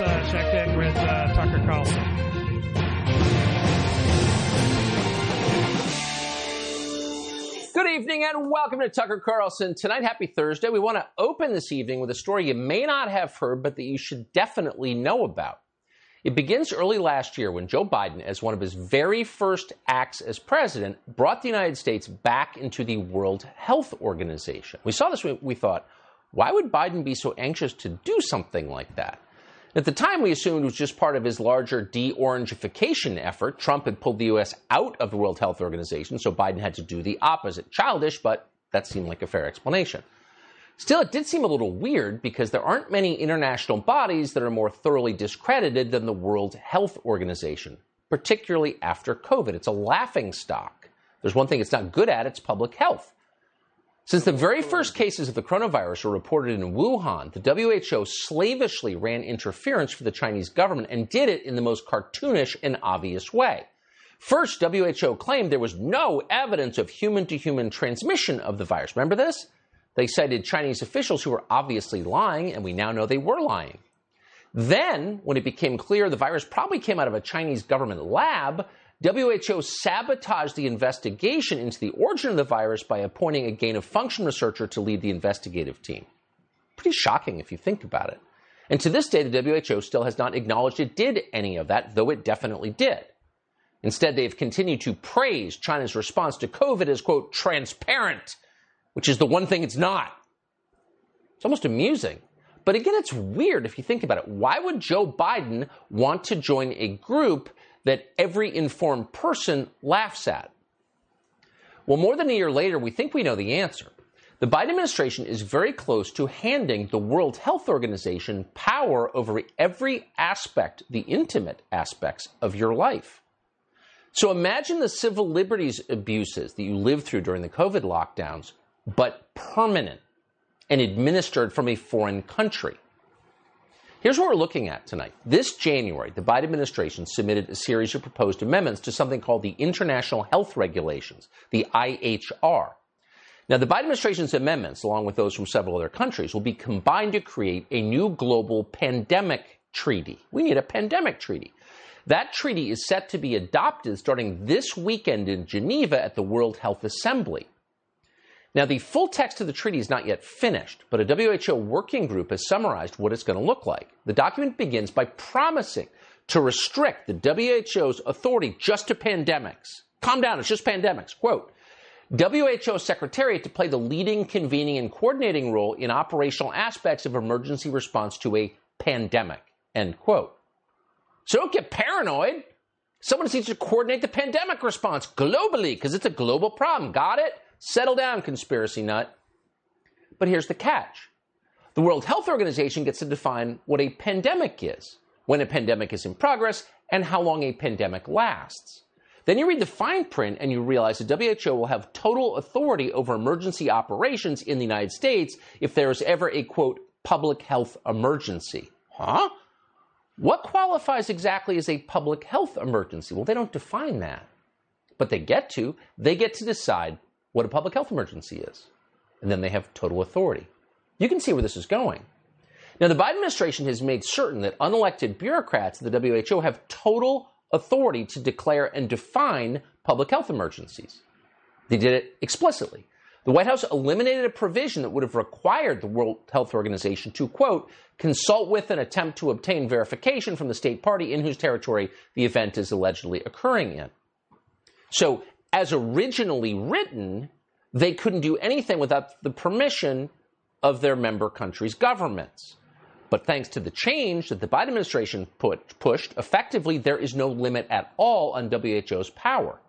uh, check in with uh, Tucker Carlson. Good evening and welcome to Tucker Carlson. Tonight, happy Thursday. We want to open this evening with a story you may not have heard, but that you should definitely know about. It begins early last year when Joe Biden, as one of his very first acts as president, brought the United States back into the World Health Organization. We saw this, we thought, why would Biden be so anxious to do something like that? At the time, we assumed it was just part of his larger de orangification effort. Trump had pulled the U.S. out of the World Health Organization, so Biden had to do the opposite. Childish, but that seemed like a fair explanation. Still, it did seem a little weird because there aren't many international bodies that are more thoroughly discredited than the World Health Organization, particularly after COVID. It's a laughing stock. There's one thing it's not good at, it's public health. Since the very first cases of the coronavirus were reported in Wuhan, the WHO slavishly ran interference for the Chinese government and did it in the most cartoonish and obvious way. First, WHO claimed there was no evidence of human to human transmission of the virus. Remember this? They cited Chinese officials who were obviously lying, and we now know they were lying. Then, when it became clear the virus probably came out of a Chinese government lab, WHO sabotaged the investigation into the origin of the virus by appointing a gain of function researcher to lead the investigative team. Pretty shocking if you think about it. And to this day, the WHO still has not acknowledged it did any of that, though it definitely did. Instead, they've continued to praise China's response to COVID as, quote, transparent which is the one thing it's not. It's almost amusing. But again, it's weird if you think about it. Why would Joe Biden want to join a group that every informed person laughs at? Well, more than a year later, we think we know the answer. The Biden administration is very close to handing the World Health Organization power over every aspect, the intimate aspects of your life. So imagine the civil liberties abuses that you lived through during the COVID lockdowns but permanent and administered from a foreign country. Here's what we're looking at tonight. This January, the Biden administration submitted a series of proposed amendments to something called the International Health Regulations, the IHR. Now, the Biden administration's amendments, along with those from several other countries, will be combined to create a new global pandemic treaty. We need a pandemic treaty. That treaty is set to be adopted starting this weekend in Geneva at the World Health Assembly. Now, the full text of the treaty is not yet finished, but a WHO working group has summarized what it's going to look like. The document begins by promising to restrict the WHO's authority just to pandemics. Calm down, it's just pandemics. Quote, WHO Secretariat to play the leading, convening, and coordinating role in operational aspects of emergency response to a pandemic. End quote. So don't get paranoid. Someone needs to coordinate the pandemic response globally because it's a global problem. Got it? Settle down, conspiracy nut. But here's the catch the World Health Organization gets to define what a pandemic is, when a pandemic is in progress, and how long a pandemic lasts. Then you read the fine print and you realize the WHO will have total authority over emergency operations in the United States if there is ever a quote, public health emergency. Huh? What qualifies exactly as a public health emergency? Well, they don't define that. But they get to. They get to decide what a public health emergency is. And then they have total authority. You can see where this is going. Now, the Biden administration has made certain that unelected bureaucrats at the WHO have total authority to declare and define public health emergencies. They did it explicitly. The White House eliminated a provision that would have required the World Health Organization to, quote, consult with and attempt to obtain verification from the state party in whose territory the event is allegedly occurring in. So as originally written, they couldn't do anything without the permission of their member countries' governments. But thanks to the change that the Biden administration put, pushed, effectively there is no limit at all on WHO's power.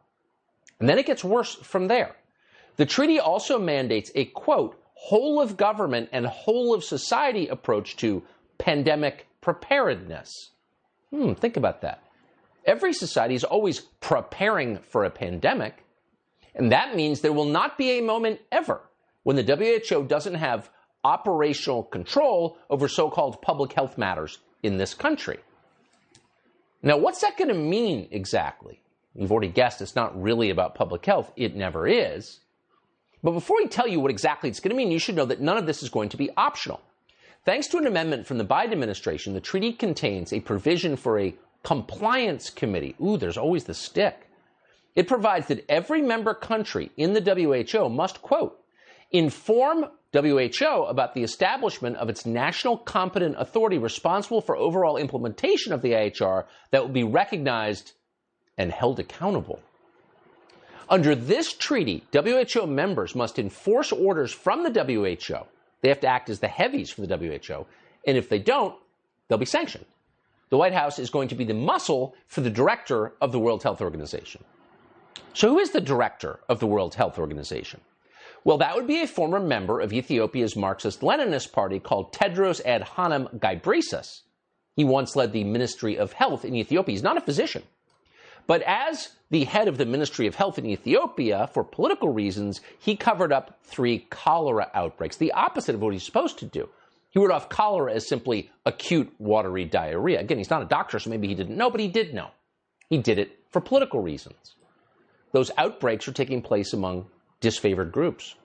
And then it gets worse from there. The treaty also mandates a quote, whole of government and whole of society approach to pandemic preparedness. Hmm, think about that. Every society is always preparing for a pandemic. And that means there will not be a moment ever when the WHO doesn't have operational control over so called public health matters in this country. Now, what's that going to mean exactly? You've already guessed it's not really about public health. It never is. But before we tell you what exactly it's going to mean, you should know that none of this is going to be optional. Thanks to an amendment from the Biden administration, the treaty contains a provision for a compliance committee. Ooh, there's always the stick. It provides that every member country in the WHO must, quote, inform WHO about the establishment of its national competent authority responsible for overall implementation of the IHR that will be recognized and held accountable. Under this treaty, WHO members must enforce orders from the WHO. They have to act as the heavies for the WHO, and if they don't, they'll be sanctioned. The White House is going to be the muscle for the director of the World Health Organization. So, who is the director of the World Health Organization? Well, that would be a former member of Ethiopia's Marxist Leninist party called Tedros Adhanom Ghebreyesus. He once led the Ministry of Health in Ethiopia. He's not a physician. But as the head of the Ministry of Health in Ethiopia, for political reasons, he covered up three cholera outbreaks, the opposite of what he's supposed to do. He wrote off cholera as simply acute watery diarrhea. Again, he's not a doctor, so maybe he didn't know, but he did know. He did it for political reasons. Those outbreaks are taking place among disfavored groups.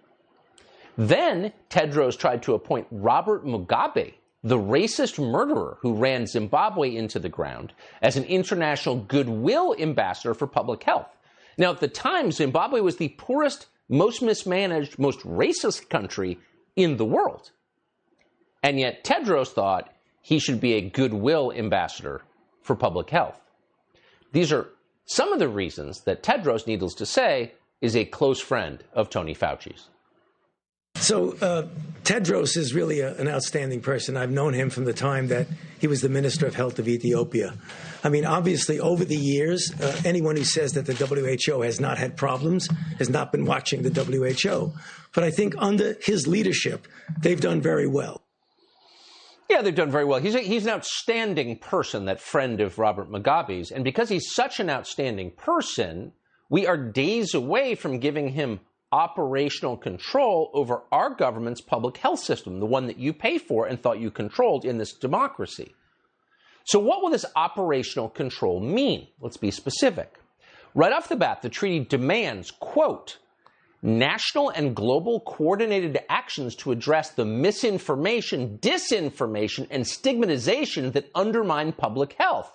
Then Tedros tried to appoint Robert Mugabe, the racist murderer who ran Zimbabwe into the ground, as an international goodwill ambassador for public health. Now, at the time, Zimbabwe was the poorest, most mismanaged, most racist country in the world. And yet, Tedros thought he should be a goodwill ambassador for public health. These are some of the reasons that Tedros, needless to say, is a close friend of Tony Fauci's. So uh, Tedros is really a, an outstanding person. I've known him from the time that he was the Minister of Health of Ethiopia. I mean, obviously, over the years, uh, anyone who says that the WHO has not had problems has not been watching the WHO. But I think under his leadership, they've done very well. Yeah, they've done very well. He's, a, he's an outstanding person, that friend of Robert Mugabe's. And because he's such an outstanding person, we are days away from giving him operational control over our government's public health system, the one that you pay for and thought you controlled in this democracy. So, what will this operational control mean? Let's be specific. Right off the bat, the treaty demands, quote, national and global coordinated actions to address the misinformation, disinformation, and stigmatization that undermine public health.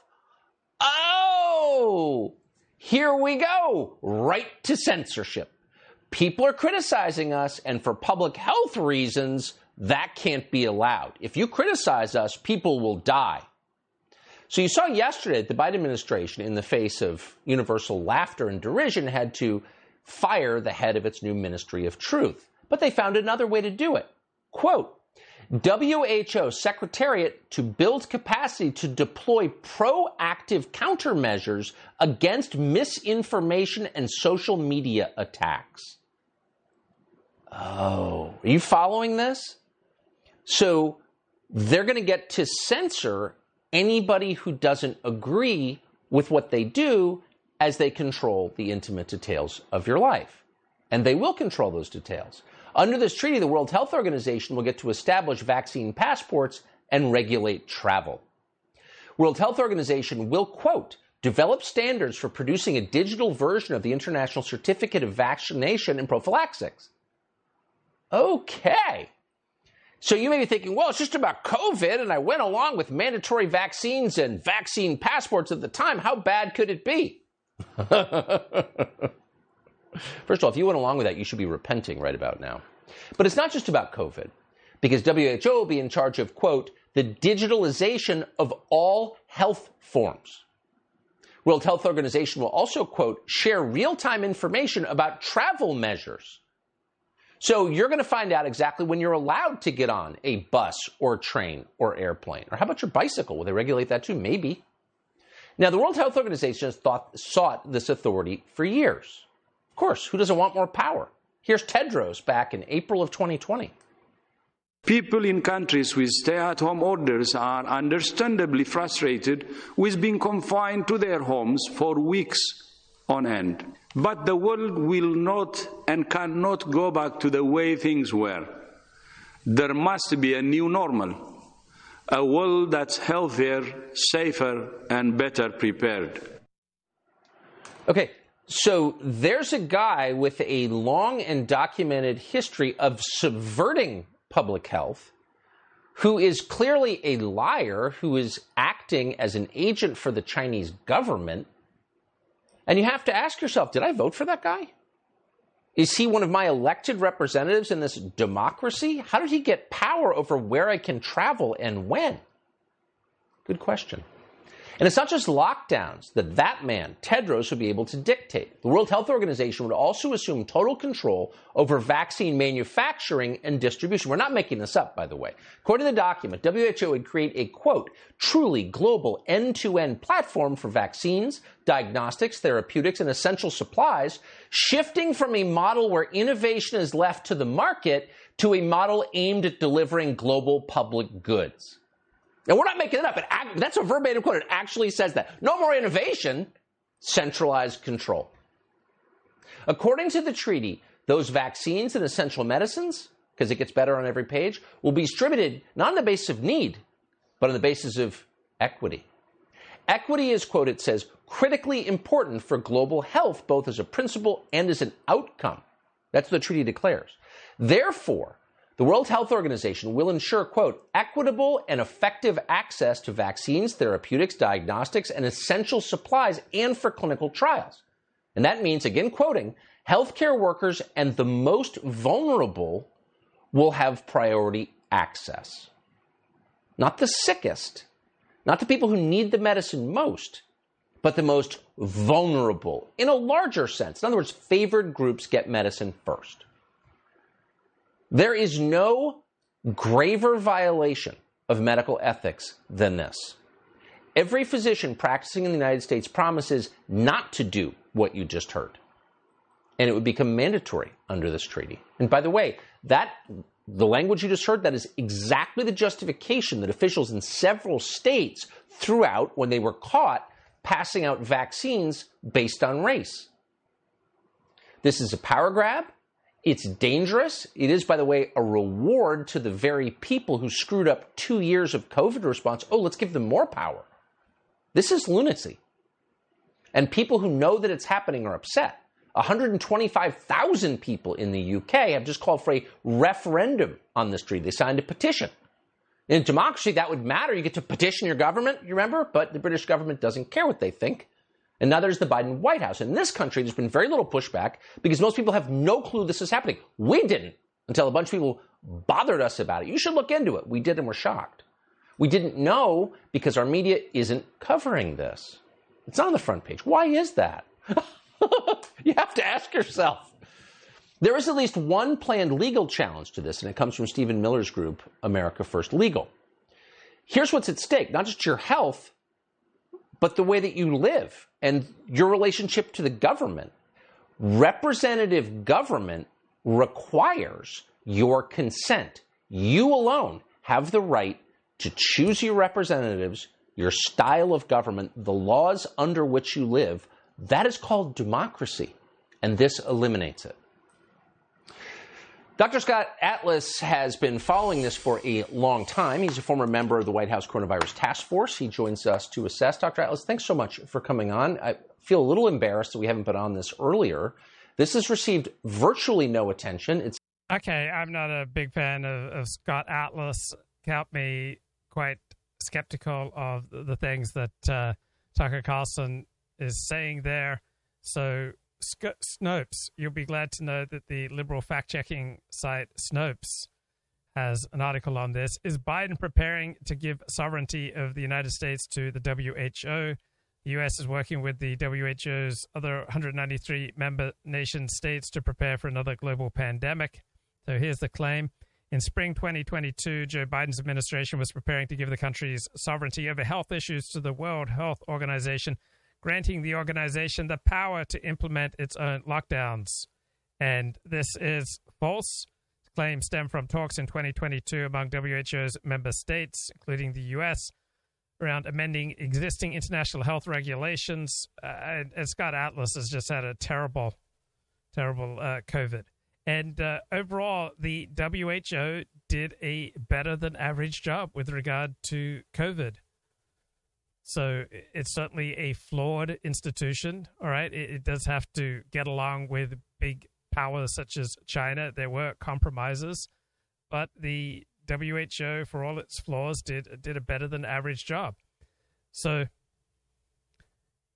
Oh, here we go, right to censorship. People are criticizing us, and for public health reasons, that can't be allowed. If you criticize us, people will die. So you saw yesterday the Biden administration, in the face of universal laughter and derision, had to fire the head of its new Ministry of Truth. But they found another way to do it. Quote, WHO Secretariat to build capacity to deploy proactive countermeasures against misinformation and social media attacks. Oh, are you following this? So they're going to get to censor anybody who doesn't agree with what they do as they control the intimate details of your life. And they will control those details. Under this treaty, the World Health Organization will get to establish vaccine passports and regulate travel. World Health Organization will, quote, develop standards for producing a digital version of the International Certificate of Vaccination and Prophylaxis. Okay. So you may be thinking, well, it's just about COVID, and I went along with mandatory vaccines and vaccine passports at the time. How bad could it be? First of all, if you went along with that, you should be repenting right about now. But it's not just about COVID, because WHO will be in charge of, quote, the digitalization of all health forms. World Health Organization will also, quote, share real time information about travel measures. So you're going to find out exactly when you're allowed to get on a bus or train or airplane. Or how about your bicycle? Will they regulate that too? Maybe. Now, the World Health Organization has thought, sought this authority for years. Of course, who doesn't want more power? Here's Tedros back in April of 2020. People in countries with stay at home orders are understandably frustrated with being confined to their homes for weeks on end. But the world will not and cannot go back to the way things were. There must be a new normal, a world that's healthier, safer, and better prepared. Okay, so there's a guy with a long and documented history of subverting public health who is clearly a liar who is acting as an agent for the Chinese government. And you have to ask yourself did I vote for that guy? Is he one of my elected representatives in this democracy? How did he get power over where I can travel and when? Good question. And it's not just lockdowns that that man, Tedros, would be able to dictate. The World Health Organization would also assume total control over vaccine manufacturing and distribution. We're not making this up, by the way. According to the document, WHO would create a quote, truly global end to end platform for vaccines, diagnostics, therapeutics, and essential supplies, shifting from a model where innovation is left to the market to a model aimed at delivering global public goods. And we're not making it up. It, that's a verbatim quote. It actually says that. No more innovation, centralized control. According to the treaty, those vaccines and essential medicines, because it gets better on every page, will be distributed not on the basis of need, but on the basis of equity. Equity is, quote, it says, critically important for global health, both as a principle and as an outcome. That's what the treaty declares. Therefore, the World Health Organization will ensure, quote, equitable and effective access to vaccines, therapeutics, diagnostics, and essential supplies and for clinical trials. And that means, again, quoting, healthcare workers and the most vulnerable will have priority access. Not the sickest, not the people who need the medicine most, but the most vulnerable in a larger sense. In other words, favored groups get medicine first. There is no graver violation of medical ethics than this. Every physician practicing in the United States promises not to do what you just heard. And it would become mandatory under this treaty. And by the way, that the language you just heard, that is exactly the justification that officials in several states threw out when they were caught passing out vaccines based on race. This is a power grab. It's dangerous. It is, by the way, a reward to the very people who screwed up two years of COVID response. Oh, let's give them more power. This is lunacy. And people who know that it's happening are upset. 125,000 people in the UK have just called for a referendum on this treaty. They signed a petition. In democracy, that would matter. You get to petition your government, you remember? But the British government doesn't care what they think and now there's the Biden White House. In this country, there's been very little pushback because most people have no clue this is happening. We didn't until a bunch of people bothered us about it. You should look into it. We did and we're shocked. We didn't know because our media isn't covering this. It's not on the front page. Why is that? you have to ask yourself. There is at least one planned legal challenge to this, and it comes from Stephen Miller's group, America First Legal. Here's what's at stake not just your health, but the way that you live and your relationship to the government. Representative government requires your consent. You alone have the right to choose your representatives, your style of government, the laws under which you live. That is called democracy, and this eliminates it. Dr. Scott Atlas has been following this for a long time. He's a former member of the White House Coronavirus Task Force. He joins us to assess. Dr. Atlas, thanks so much for coming on. I feel a little embarrassed that we haven't been on this earlier. This has received virtually no attention. It's okay. I'm not a big fan of, of Scott Atlas. Got me quite skeptical of the things that uh, Tucker Carlson is saying there. So Snopes, you'll be glad to know that the liberal fact checking site Snopes has an article on this. Is Biden preparing to give sovereignty of the United States to the WHO? The US is working with the WHO's other 193 member nation states to prepare for another global pandemic. So here's the claim. In spring 2022, Joe Biden's administration was preparing to give the country's sovereignty over health issues to the World Health Organization granting the organization the power to implement its own lockdowns. And this is false. Claims stem from talks in 2022 among WHO's member states, including the US, around amending existing international health regulations. Uh, and, and, Scott Atlas has just had a terrible, terrible uh, COVID. And uh, overall, the WHO did a better than average job with regard to COVID. So it's certainly a flawed institution. All right. It, it, does have to get along with big powers such as China. There were compromises, but the WHO, for all its flaws, did did a better than average job. So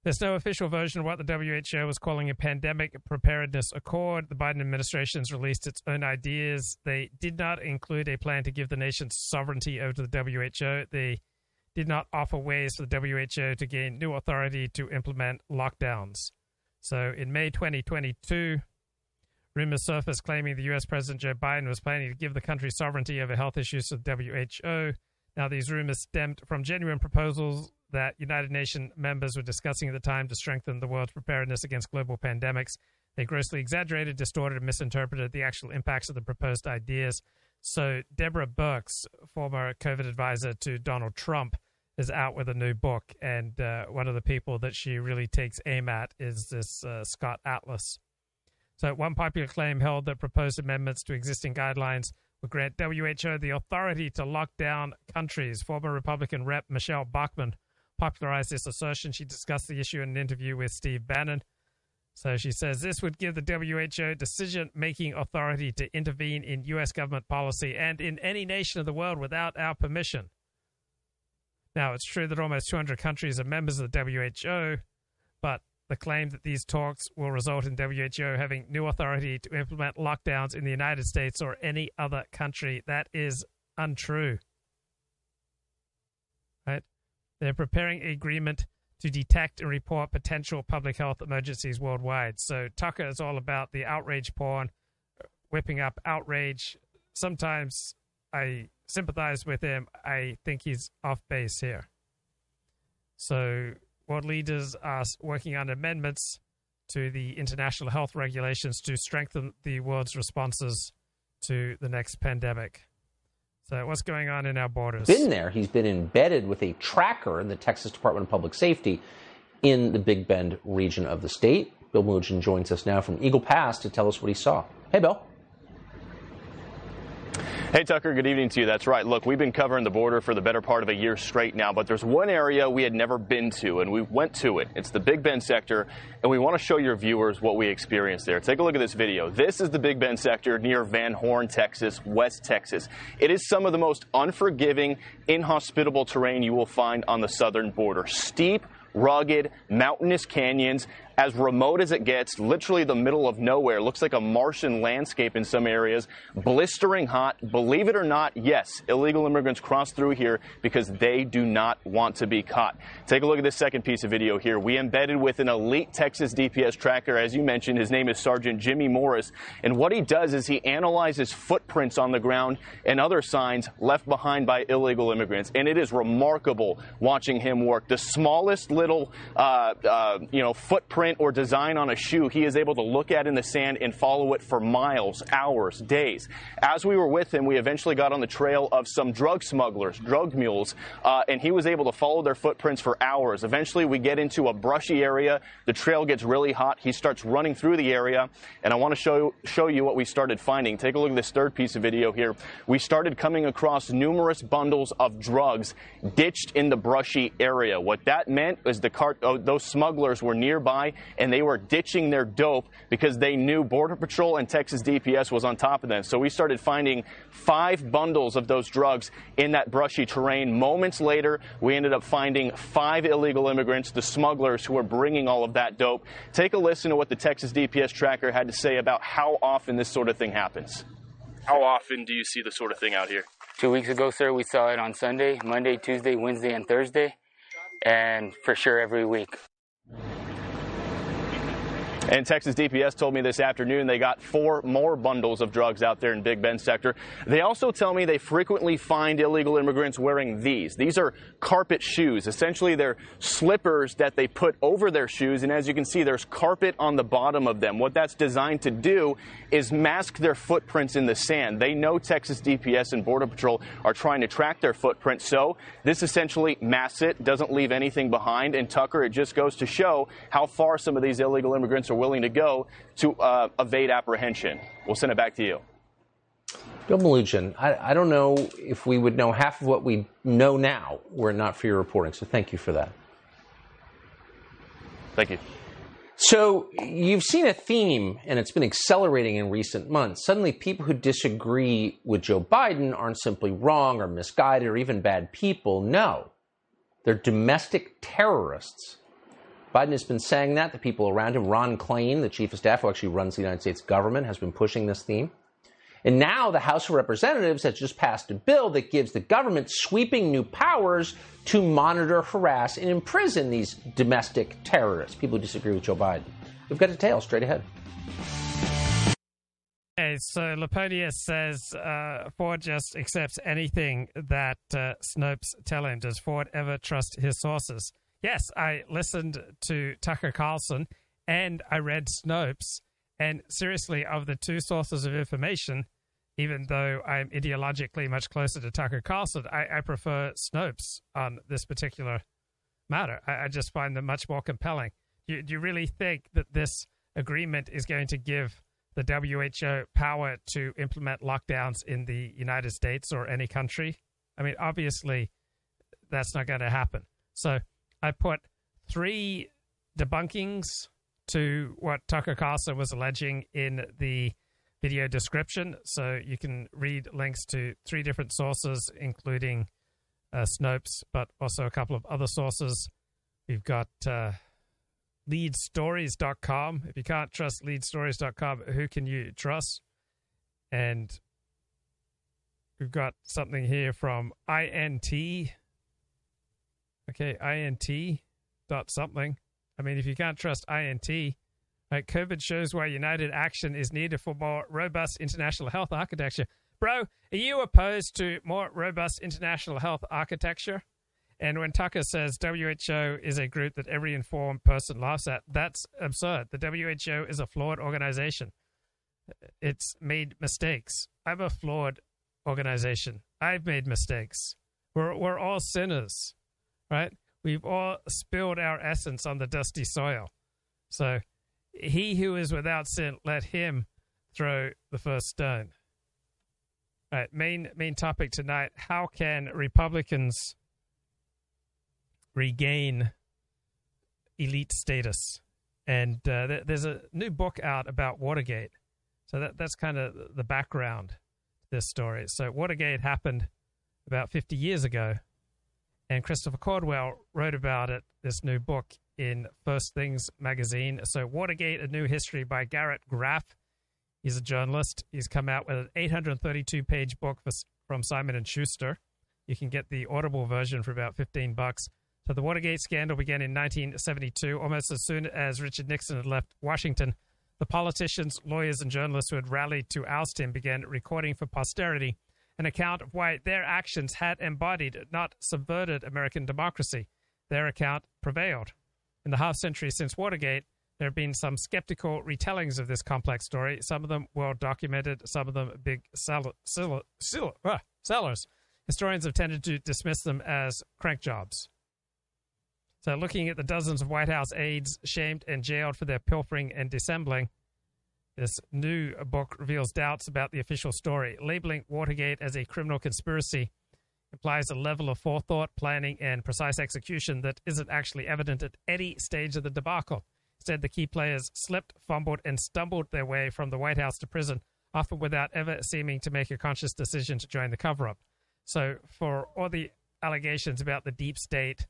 there's no official version of what the WHO was calling a pandemic preparedness accord. The Biden administration has released its own ideas. They did not include a plan to give the nation sovereignty over the WHO. They did not offer ways for the WHO to gain new authority to implement lockdowns. So in May 2022, rumors surfaced claiming the U.S. President Joe Biden was planning to give the country sovereignty over health issues to the WHO. Now, these rumors stemmed from genuine proposals that United Nations members were discussing at the time to strengthen the world's preparedness against global pandemics. They grossly exaggerated, distorted, and misinterpreted the actual impacts of the proposed ideas. So, Deborah Birx, former COVID advisor to Donald Trump, is out with a new book. And uh, one of the people that she really takes aim at is this uh, Scott Atlas. So, one popular claim held that proposed amendments to existing guidelines would grant WHO the authority to lock down countries. Former Republican Rep. Michele Bachmann popularized this assertion. She discussed the issue in an interview with Steve Bannon. So she says this would give the WHO decision making authority to intervene in U.S. government policy and in any nation of the world without our permission. Now, it's true that almost 200 countries are members of the WHO, but the claim that these talks will result in WHO having new authority to implement lockdowns in the United States or any other country, that is untrue. Right? They're preparing an agreement to detect and report potential public health emergencies worldwide. So Tucker is all about the outrage porn, whipping up outrage. Sometimes I sympathize with him. I think he's off base here. So world leaders are working on amendments to the international health regulations to strengthen the world's responses to the next pandemic. So, what's going on in our borders? Been there. He's been embedded with a tracker in the Texas Department of Public Safety in the Big Bend region of the state. Bill Melugin joins us now from Eagle Pass to tell us what he saw. Hey, Bill. Hey, Tucker, good evening to you. That's right. Look, we've been covering the border for the better part of a year straight now, but there's one area we had never been to, and we went to it. It's the Big Bend sector, and we want to show your viewers what we experienced there. Take a look at this video. This is the Big Bend sector near Van Horn, Texas, West Texas. It is some of the most unforgiving, inhospitable terrain you will find on the southern border. Steep, rugged, mountainous canyons, as remote as it gets, literally the middle of nowhere. Looks like a Martian landscape in some areas. Blistering hot. Believe it or not, yes, illegal immigrants cross through here because they do not want to be caught. Take a look at this second piece of video here. We embedded with an elite Texas DPS tracker, as you mentioned. His name is Sergeant Jimmy Morris. And what he does is he analyzes footprints on the ground and other signs left behind by illegal immigrants. And it is remarkable watching him work. The smallest little, uh, uh, you know, footprint or design on a shoe he is able to look at in the sand and follow it for miles, hours, days. As we were with him, we eventually got on the trail of some drug smugglers, drug mules, uh, and he was able to follow their footprints for hours. Eventually, we get into a brushy area. The trail gets really hot. He starts running through the area, and I want to show, show you what we started finding. Take a look at this third piece of video here. We started coming across numerous bundles of drugs ditched in the brushy area. What that meant is the cart, oh, those smugglers were nearby and they were ditching their dope because they knew Border Patrol and Texas DPS was on top of them. So we started finding five bundles of those drugs in that brushy terrain. Moments later, we ended up finding five illegal immigrants, the smugglers who were bringing all of that dope. Take a listen to what the Texas DPS tracker had to say about how often this sort of thing happens. How often do you see this sort of thing out here? Two weeks ago, sir, we saw it on Sunday, Monday, Tuesday, Wednesday, and Thursday, and for sure every week. And Texas DPS told me this afternoon they got four more bundles of drugs out there in Big Bend sector. They also tell me they frequently find illegal immigrants wearing these. These are carpet shoes. Essentially, they're slippers that they put over their shoes. And as you can see, there's carpet on the bottom of them. What that's designed to do is mask their footprints in the sand. They know Texas DPS and Border Patrol are trying to track their footprint. So this essentially masks it, doesn't leave anything behind. And Tucker, it just goes to show how far some of these illegal immigrants are willing to go to uh, evade apprehension. We'll send it back to you. Bill Melugin, I, I, don't know if we would know half of what we know now were it not for your reporting. So thank you for that. Thank you. So you've seen a theme, and it's been accelerating in recent months. Suddenly, people who disagree with Joe Biden aren't simply wrong or misguided or even bad people. No, they're domestic terrorists. Biden has been saying that. The people around him, Ron Klain, the chief of staff who actually runs the United States government, has been pushing this theme. And now the House of Representatives has just passed a bill that gives the government sweeping new powers to monitor, harass, and imprison these domestic terrorists, people who disagree with Joe Biden. We've got details straight ahead. Okay, so Laponia says uh, Ford just accepts anything that uh, Snopes tell him. Does Ford ever trust his sources? Yes, I listened to Tucker Carlson and I read Snopes. And seriously, of the two sources of information, even though I'm ideologically much closer to Tucker Carlson, I, I prefer Snopes on this particular matter. I, I, just find them much more compelling. Do, do you really think that this agreement is going to give the WHO power to implement lockdowns in the United States or any country? I mean, obviously, that's not going to happen. So I put three debunkings to what Tucker Carlson was alleging in the video description. So you can read links to three different sources, including uh, Snopes, but also a couple of other sources. We've got uh, leadstories.com. If you can't trust leadstories.com, who can you trust? And we've got something here from INT. Okay, INT dot something. I mean, if you can't trust INT, Right, COVID shows why united action is needed for more robust international health architecture. Bro, are you opposed to more robust international health architecture? And when Tucker says WHO is a group that every informed person laughs at, that's absurd. The WHO is a flawed organization. It's made mistakes. I'm a flawed organization. I've made mistakes. We're, we're all sinners, right? We've all spilled our essence on the dusty soil. So he who is without sin, let him throw the first stone. All right, main main topic tonight: How can Republicans regain elite status? And uh, th- there's a new book out about Watergate, so that that's kind of the background to this story. So Watergate happened about 50 years ago, and Christopher Caldwell wrote about it. This new book in First Things magazine. So, Watergate: A New History by Garrett Graff. He's a journalist. He's come out with an 832-page book for, from Simon and Schuster. You can get the Audible version for about 15 bucks. So, the Watergate scandal began in 1972, almost as soon as Richard Nixon had left Washington. The politicians, lawyers, and journalists who had rallied to oust him began recording for posterity an account of why their actions had embodied, not subverted, American democracy. Their account prevailed. In the half century since Watergate, there have been some skeptical retellings of this complex story, some of them well documented, some of them big sell- sell- sell- uh, sellers. Historians have tended to dismiss them as crank jobs. So, looking at the dozens of White House aides shamed and jailed for their pilfering and dissembling, this new book reveals doubts about the official story, labeling Watergate as a criminal conspiracy implies a level of forethought, planning, and precise execution that isn't actually evident at any stage of the debacle. Instead, the key players slipped, fumbled, and stumbled their way from the White House to prison, often without ever seeming to make a conscious decision to join the cover up. So, for all the allegations about the deep state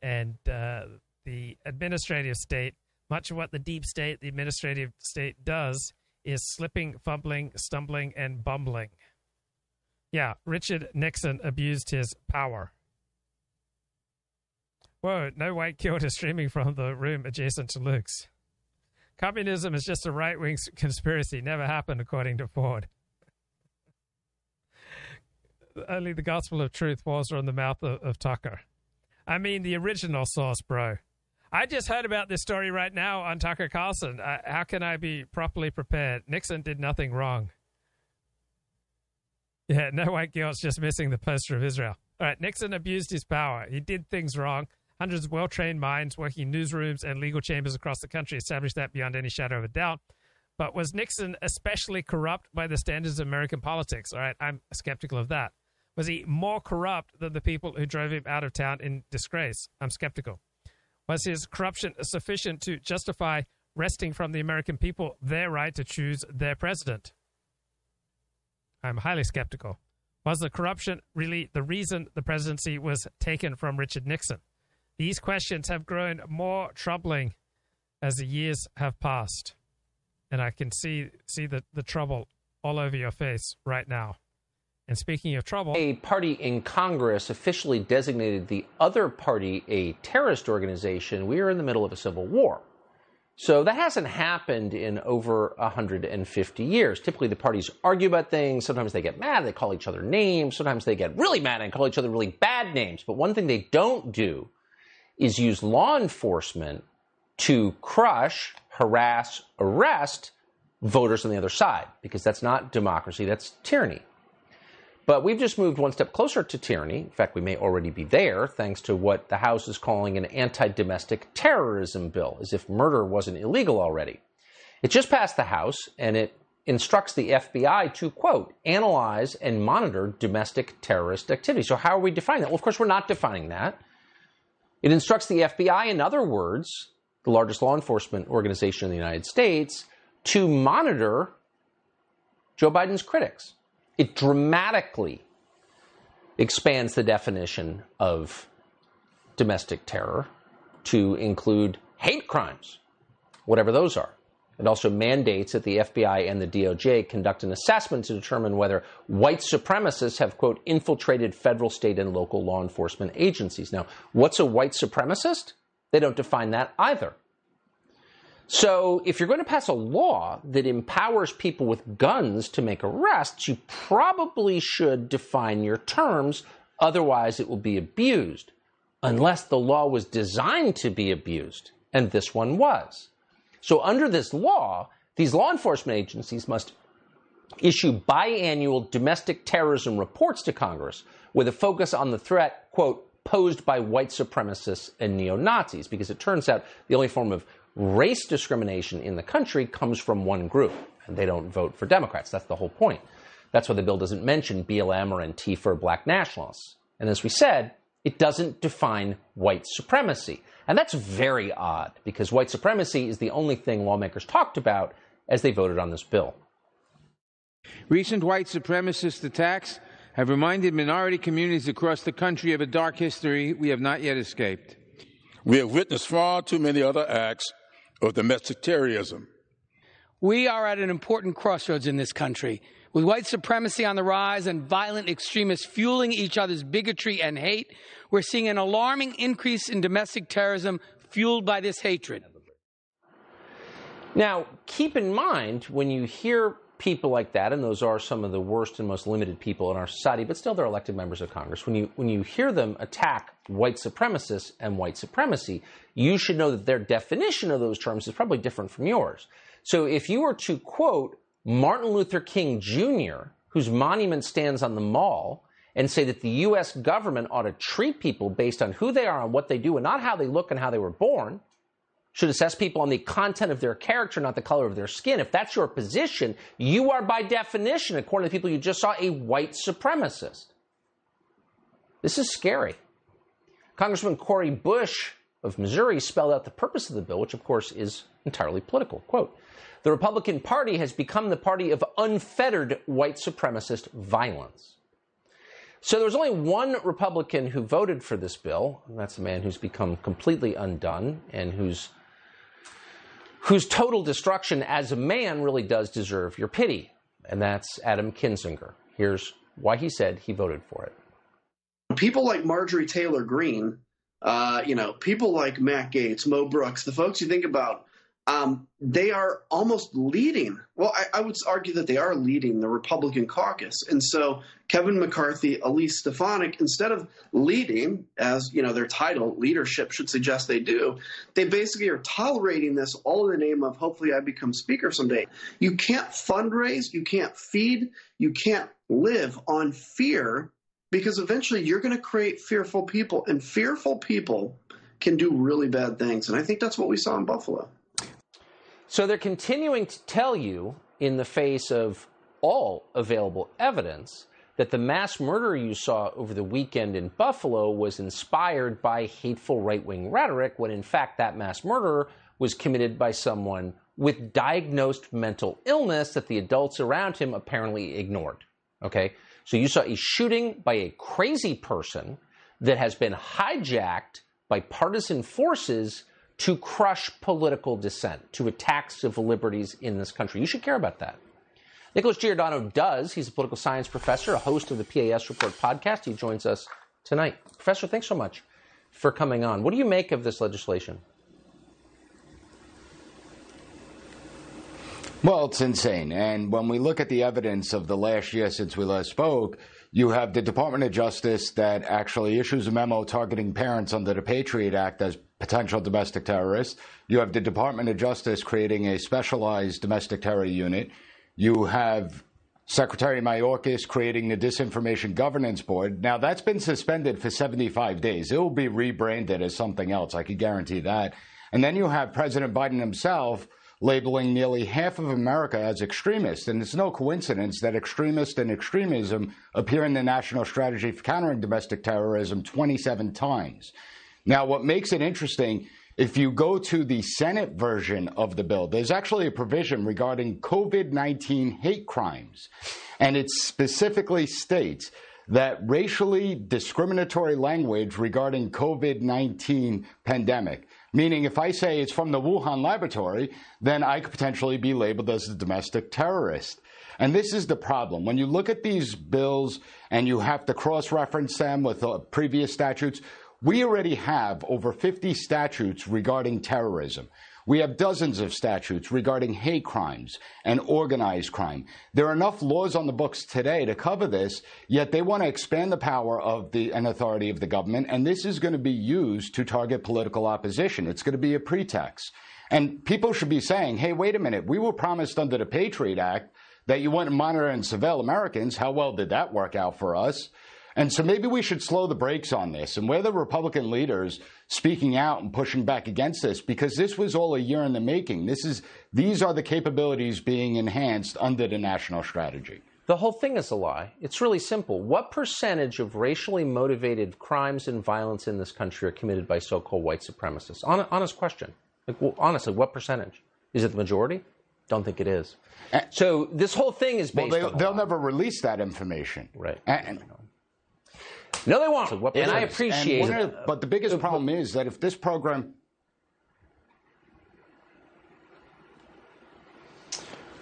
and uh, the administrative state, much of what the deep state, the administrative state does is slipping, fumbling, stumbling, and bumbling. Yeah, Richard Nixon abused his power. Whoa, no white killed is streaming from the room adjacent to Luke's. Communism is just a right wing conspiracy. Never happened, according to Ford. Only the gospel of truth was from the mouth of, of Tucker. I mean, the original source, bro. I just heard about this story right now on Tucker Carlson. Uh, how can I be properly prepared? Nixon did nothing wrong. Yeah, no white guilt, just missing the poster of Israel. All right, Nixon abused his power. He did things wrong. Hundreds of well trained minds working in newsrooms and legal chambers across the country established that beyond any shadow of a doubt. But was Nixon especially corrupt by the standards of American politics? All right, I'm skeptical of that. Was he more corrupt than the people who drove him out of town in disgrace? I'm skeptical. Was his corruption sufficient to justify wresting from the American people their right to choose their president? I'm highly skeptical. Was the corruption really the reason the presidency was taken from Richard Nixon? These questions have grown more troubling as the years have passed. And I can see see the, the trouble all over your face right now. And speaking of trouble, a party in Congress officially designated the other party a terrorist organization. We are in the middle of a civil war. So that hasn't happened in over 150 years. Typically, the parties argue about things. Sometimes they get mad, they call each other names. Sometimes they get really mad and call each other really bad names. But one thing they don't do is use law enforcement to crush, harass, arrest voters on the other side, because that's not democracy, that's tyranny. But we've just moved one step closer to tyranny. In fact, we may already be there thanks to what the House is calling an anti domestic terrorism bill, as if murder wasn't illegal already. It just passed the House and it instructs the FBI to, quote, analyze and monitor domestic terrorist activity. So, how are we defining that? Well, of course, we're not defining that. It instructs the FBI, in other words, the largest law enforcement organization in the United States, to monitor Joe Biden's critics it dramatically expands the definition of domestic terror to include hate crimes, whatever those are. It also mandates that the FBI and the DOJ conduct an assessment to determine whether white supremacists have, quote, infiltrated federal, state, and local law enforcement agencies. Now, what's a white supremacist? They don't define that either. So, if you're going to pass a law that empowers people with guns to make arrests, you probably should define your terms, otherwise, it will be abused. Unless the law was designed to be abused, and this one was. So, under this law, these law enforcement agencies must issue biannual domestic terrorism reports to Congress with a focus on the threat, quote, posed by white supremacists and neo Nazis, because it turns out the only form of race discrimination in the country comes from one group, and they don't vote for Democrats. That's the whole point. That's why the bill doesn't mention BLM or Antifa or black nationalists. And as we said, it doesn't define white supremacy. And that's very odd because white supremacy is the only thing lawmakers talked about as they voted on this bill. Recent white supremacist attacks have reminded minority communities across the country of a dark history we have not yet escaped. We have witnessed far too many other acts of domestic terrorism. We are at an important crossroads in this country. With white supremacy on the rise and violent extremists fueling each other's bigotry and hate, we're seeing an alarming increase in domestic terrorism fueled by this hatred. Now, keep in mind when you hear people like that, and those are some of the worst and most limited people in our society, but still they're elected members of Congress. When you when you hear them attack white supremacists and white supremacy, you should know that their definition of those terms is probably different from yours. So if you were to quote Martin Luther King Jr., whose monument stands on the mall, and say that the U.S. government ought to treat people based on who they are and what they do, and not how they look and how they were born, should assess people on the content of their character, not the color of their skin. If that's your position, you are by definition, according to the people you just saw, a white supremacist. This is scary. Congressman Cori Bush of Missouri spelled out the purpose of the bill, which of course is entirely political. Quote, the Republican Party has become the party of unfettered white supremacist violence. So there was only one Republican who voted for this bill, and that's a man who's become completely undone and whose whose total destruction as a man really does deserve your pity, and that's Adam Kinzinger. Here's why he said he voted for it. People like Marjorie Taylor Greene, uh, you know, people like Matt Gaetz, Mo Brooks, the folks you think about um, they are almost leading. Well, I, I, would argue that they are leading the Republican caucus. And so Kevin McCarthy, Elise Stefanik, instead of leading, as you know their title, leadership should suggest they do, they basically are tolerating this all in the name of hopefully I become speaker someday. You can't fundraise, you can't feed, you can't live on fear because eventually you're going to create fearful people, and fearful people can do really bad things. And I think that's what we saw in Buffalo. So they're continuing to tell you, in the face of all available evidence, that the mass murder you saw over the weekend in Buffalo was inspired by hateful right wing rhetoric, when in fact that mass murderer was committed by someone with diagnosed mental illness that the adults around him apparently ignored. Okay? So you saw a shooting by a crazy person that has been hijacked by partisan forces to crush political dissent, to attack civil liberties in this country. You should care about that. Nicholas Giordano does. He's a political science professor, a host of the PAS Report podcast. He joins us tonight. Professor, thanks so much for coming on. What do you make of this legislation? Well, it's insane. And when we look at the evidence of the last year since we last spoke, you have the Department of Justice that actually issues a memo targeting parents under the Patriot Act as potential domestic terrorists. You have the Department of Justice creating a specialized domestic terror unit. You have Secretary Mayorkas creating the Disinformation Governance Board. Now, that's been suspended for 75 days. It will be rebranded as something else. I can guarantee that. And then you have President Biden himself labeling nearly half of America as extremist. And it's no coincidence that extremist and extremism appear in the National Strategy for Countering Domestic Terrorism 27 times. Now, what makes it interesting, if you go to the Senate version of the bill, there's actually a provision regarding COVID 19 hate crimes. And it specifically states that racially discriminatory language regarding COVID 19 pandemic Meaning, if I say it's from the Wuhan laboratory, then I could potentially be labeled as a domestic terrorist. And this is the problem. When you look at these bills and you have to cross reference them with uh, previous statutes, we already have over 50 statutes regarding terrorism. We have dozens of statutes regarding hate crimes and organized crime. There are enough laws on the books today to cover this, yet they want to expand the power of the and authority of the government, and this is going to be used to target political opposition. It's going to be a pretext. And people should be saying, hey, wait a minute, we were promised under the Patriot Act that you wouldn't monitor and surveil Americans. How well did that work out for us? And so maybe we should slow the brakes on this. And we're the Republican leaders speaking out and pushing back against this because this was all a year in the making. This is these are the capabilities being enhanced under the national strategy. The whole thing is a lie. It's really simple. What percentage of racially motivated crimes and violence in this country are committed by so-called white supremacists? honest question. Like, well, honestly, what percentage? Is it the majority? Don't think it is. Eh. So this whole thing is based. Well, they, will never release that information, right? And, no, they won't. So and I appreciate and it. But the biggest uh, problem is that if this program.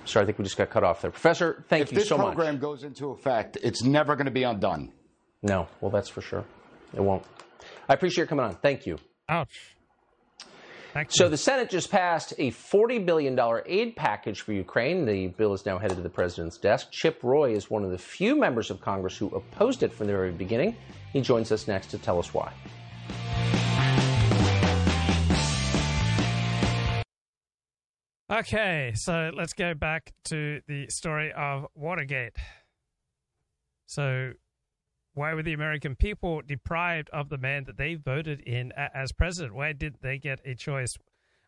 Sorry, I think we just got cut off there. Professor, thank you so much. If this program goes into effect, it's never going to be undone. No, well, that's for sure. It won't. I appreciate your coming on. Thank you. Ouch. So the Senate just passed a $40 billion aid package for Ukraine. The bill is now headed to the president's desk. Chip Roy is one of the few members of Congress who opposed it from the very beginning. He joins us next to tell us why. Okay, so let's go back to the story of Watergate. So why were the American people deprived of the man that they voted in as president? Why did they get a choice?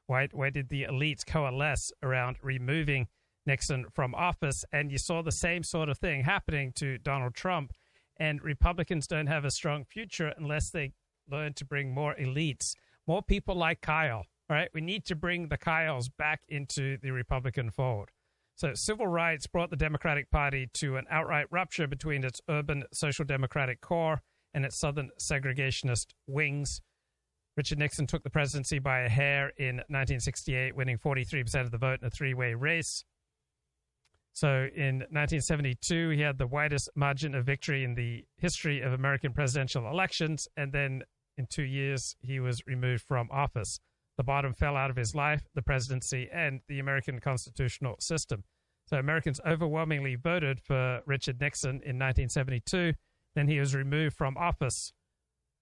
Why, why did the elites coalesce around removing Nixon from office? And you saw the same sort of thing happening to Donald Trump. And Republicans don't have a strong future unless they learn to bring more elites, more people like Kyle. Right? We need to bring the Kyles back into the Republican fold. So, civil rights brought the Democratic Party to an outright rupture between its urban social democratic core and its southern segregationist wings. Richard Nixon took the presidency by a hair in 1968, winning 43% of the vote in a three way race. So in 1972, he had the widest margin of victory in the history of American presidential elections. And then in two years, he was removed from office. The bottom fell out of his life, the presidency, and the American constitutional system. So Americans overwhelmingly voted for Richard Nixon in 1972. Then he was removed from office.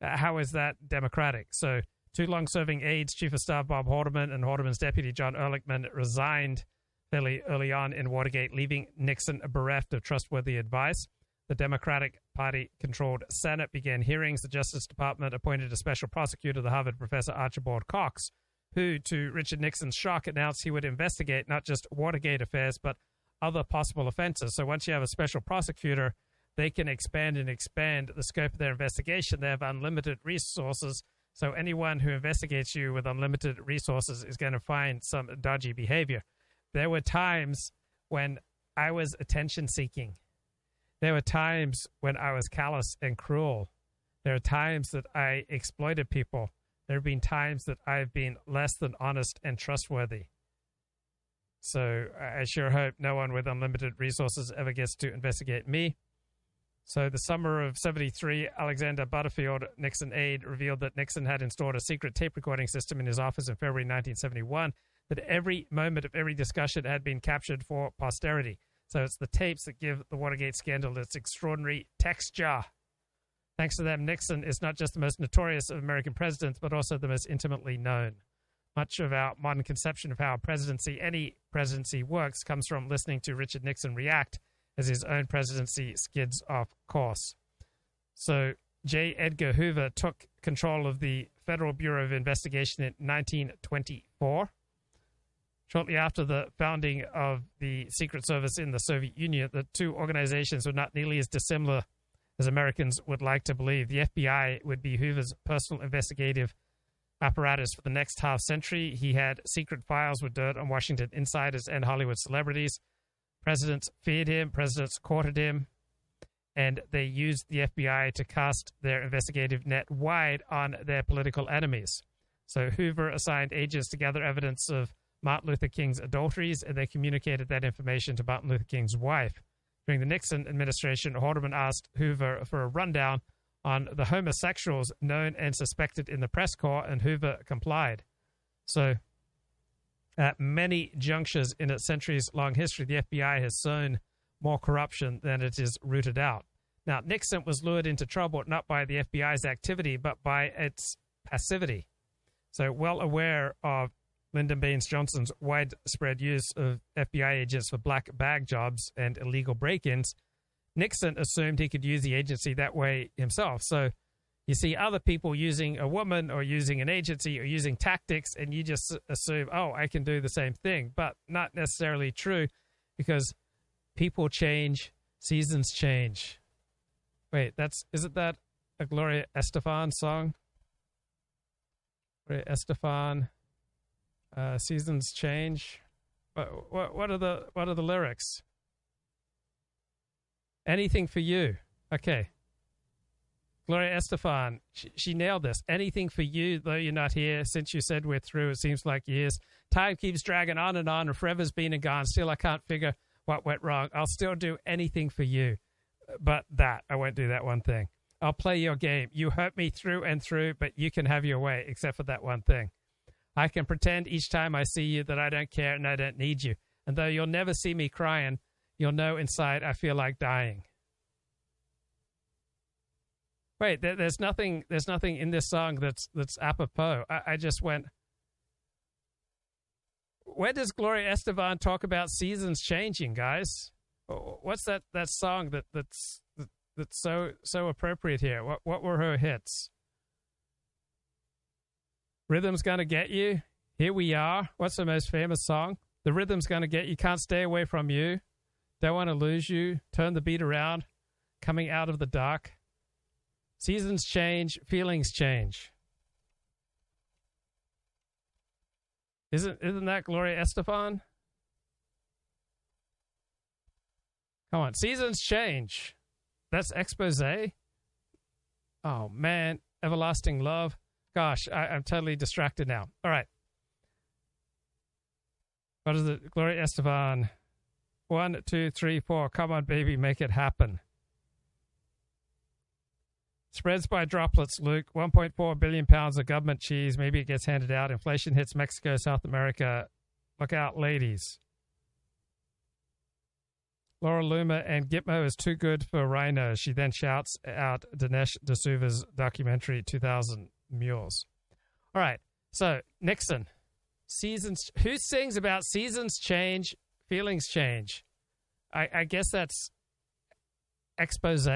Uh, how is that democratic? So two long-serving aides, Chief of Staff Bob Haldeman and Haldeman's deputy John Ehrlichman, resigned fairly early on in Watergate, leaving Nixon bereft of trustworthy advice. The Democratic Party controlled Senate began hearings. The Justice Department appointed a special prosecutor, the Harvard professor Archibald Cox, who, to Richard Nixon's shock, announced he would investigate not just Watergate affairs, but other possible offenses. So once you have a special prosecutor, they can expand and expand the scope of their investigation. They have unlimited resources. So anyone who investigates you with unlimited resources is going to find some dodgy behavior. There were times when I was attention seeking. There were times when I was callous and cruel. There are times that I exploited people. There have been times that I've been less than honest and trustworthy. So I sure hope no one with unlimited resources ever gets to investigate me. So, the summer of 73, Alexander Butterfield, Nixon aide, revealed that Nixon had installed a secret tape recording system in his office in February 1971, that every moment of every discussion had been captured for posterity. So, it's the tapes that give the Watergate scandal its extraordinary texture. Thanks to them, Nixon is not just the most notorious of American presidents, but also the most intimately known. Much of our modern conception of how a presidency, any presidency, works comes from listening to Richard Nixon react as his own presidency skids off course. So J. Edgar Hoover took control of the Federal Bureau of Investigation in 1924. Shortly after the founding of the Secret Service in the Soviet Union, the two organizations were not nearly as dissimilar as Americans would like to believe. The FBI would be Hoover's personal investigative apparatus for the next half century. He had secret files with dirt on Washington insiders and Hollywood celebrities. Presidents feared him, presidents courted him, and they used the FBI to cast their investigative net wide on their political enemies. So Hoover assigned agents to gather evidence of Martin Luther King's adulteries, and they communicated that information to Martin Luther King's wife. During the Nixon administration, Haldeman asked Hoover for a rundown on the homosexuals known and suspected in the press corps, and Hoover complied. So at many junctures in its centuries long history, the FBI has sown more corruption than it is rooted out. Now, Nixon was lured into trouble not by the FBI's activity, but by its passivity. So, well aware of Lyndon Baines Johnson's widespread use of FBI agents for black bag jobs and illegal break ins, Nixon assumed he could use the agency that way himself. So, you see other people using a woman or using an agency or using tactics, and you just assume, oh, I can do the same thing. But not necessarily true because people change, seasons change. Wait, that's isn't that a Gloria Estefan song? Gloria Estefan, uh, seasons change. What, what what are the what are the lyrics? Anything for you. Okay. Gloria Estefan, she, she, nailed this. Anything for you, though you're not here. Since you said we're through, it seems like years. Time keeps dragging on and on, and forever's been and gone. Still, I can't figure what went wrong. I'll still do anything for you, but that I won't do that one thing. I'll play your game. You hurt me through and through, but you can have your way, except for that one thing. I can pretend each time I see you that I don't care and I don't need you. And though you'll never see me crying, you'll know inside I feel like dying. Wait, there, there's nothing. There's nothing in this song that's that's apropos. I, I just went. Where does Gloria Estefan talk about seasons changing, guys? What's that that song that that's that's so so appropriate here? What what were her hits? Rhythm's gonna get you. Here we are. What's the most famous song? The rhythm's gonna get you. Can't stay away from you. Don't want to lose you. Turn the beat around. Coming out of the dark. Seasons change, feelings change. Isn't isn't that Gloria Estefan? Come on, seasons change. That's expose. Oh man, everlasting love. Gosh, I, I'm totally distracted now. All right. What is it? Gloria Estefan. One, two, three, four. Come on, baby, make it happen. Spreads by droplets, Luke. 1.4 billion pounds of government cheese. Maybe it gets handed out. Inflation hits Mexico, South America. Look out, ladies. Laura Loomer and Gitmo is too good for Rhino. She then shouts out Dinesh D'Souza's documentary 2000 Mules. All right. So, Nixon. Seasons. Who sings about seasons change, feelings change? I, I guess that's expose.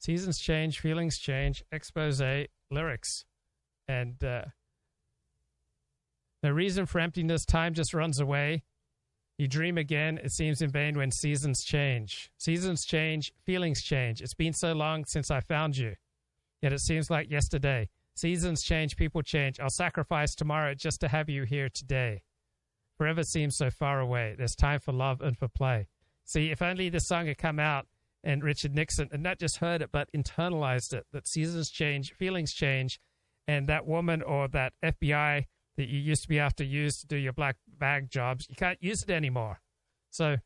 Seasons change, feelings change, expose, lyrics. And uh, the reason for emptiness, time just runs away. You dream again, it seems in vain when seasons change. Seasons change, feelings change. It's been so long since I found you, yet it seems like yesterday. Seasons change, people change. I'll sacrifice tomorrow just to have you here today. Forever seems so far away. There's time for love and for play. See, if only this song had come out and Richard Nixon had not just heard it, but internalized it that seasons change, feelings change, and that woman or that FBI that you used to be after to use to do your black bag jobs, you can't use it anymore. So,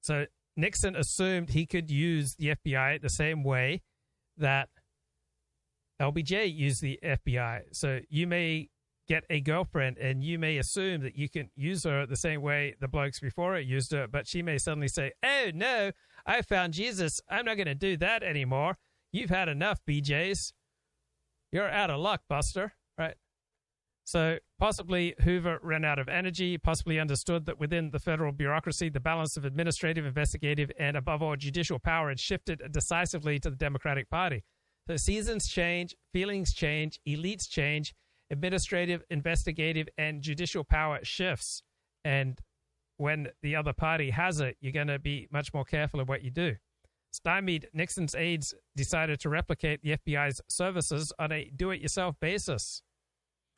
so Nixon assumed he could use the FBI the same way that LBJ used the FBI. So you may get a girlfriend and you may assume that you can use her the same way the blokes before her used her, but she may suddenly say, Oh no, I found Jesus. I'm not going to do that anymore. You've had enough, BJs. You're out of luck, Buster. Right? So possibly Hoover ran out of energy, possibly understood that within the federal bureaucracy, the balance of administrative, investigative, and above all, judicial power had shifted decisively to the Democratic Party. So seasons change, feelings change, elites change, administrative, investigative, and judicial power shifts. And when the other party has it, you're going to be much more careful of what you do. Stymied, Nixon's aides decided to replicate the FBI's services on a do it yourself basis.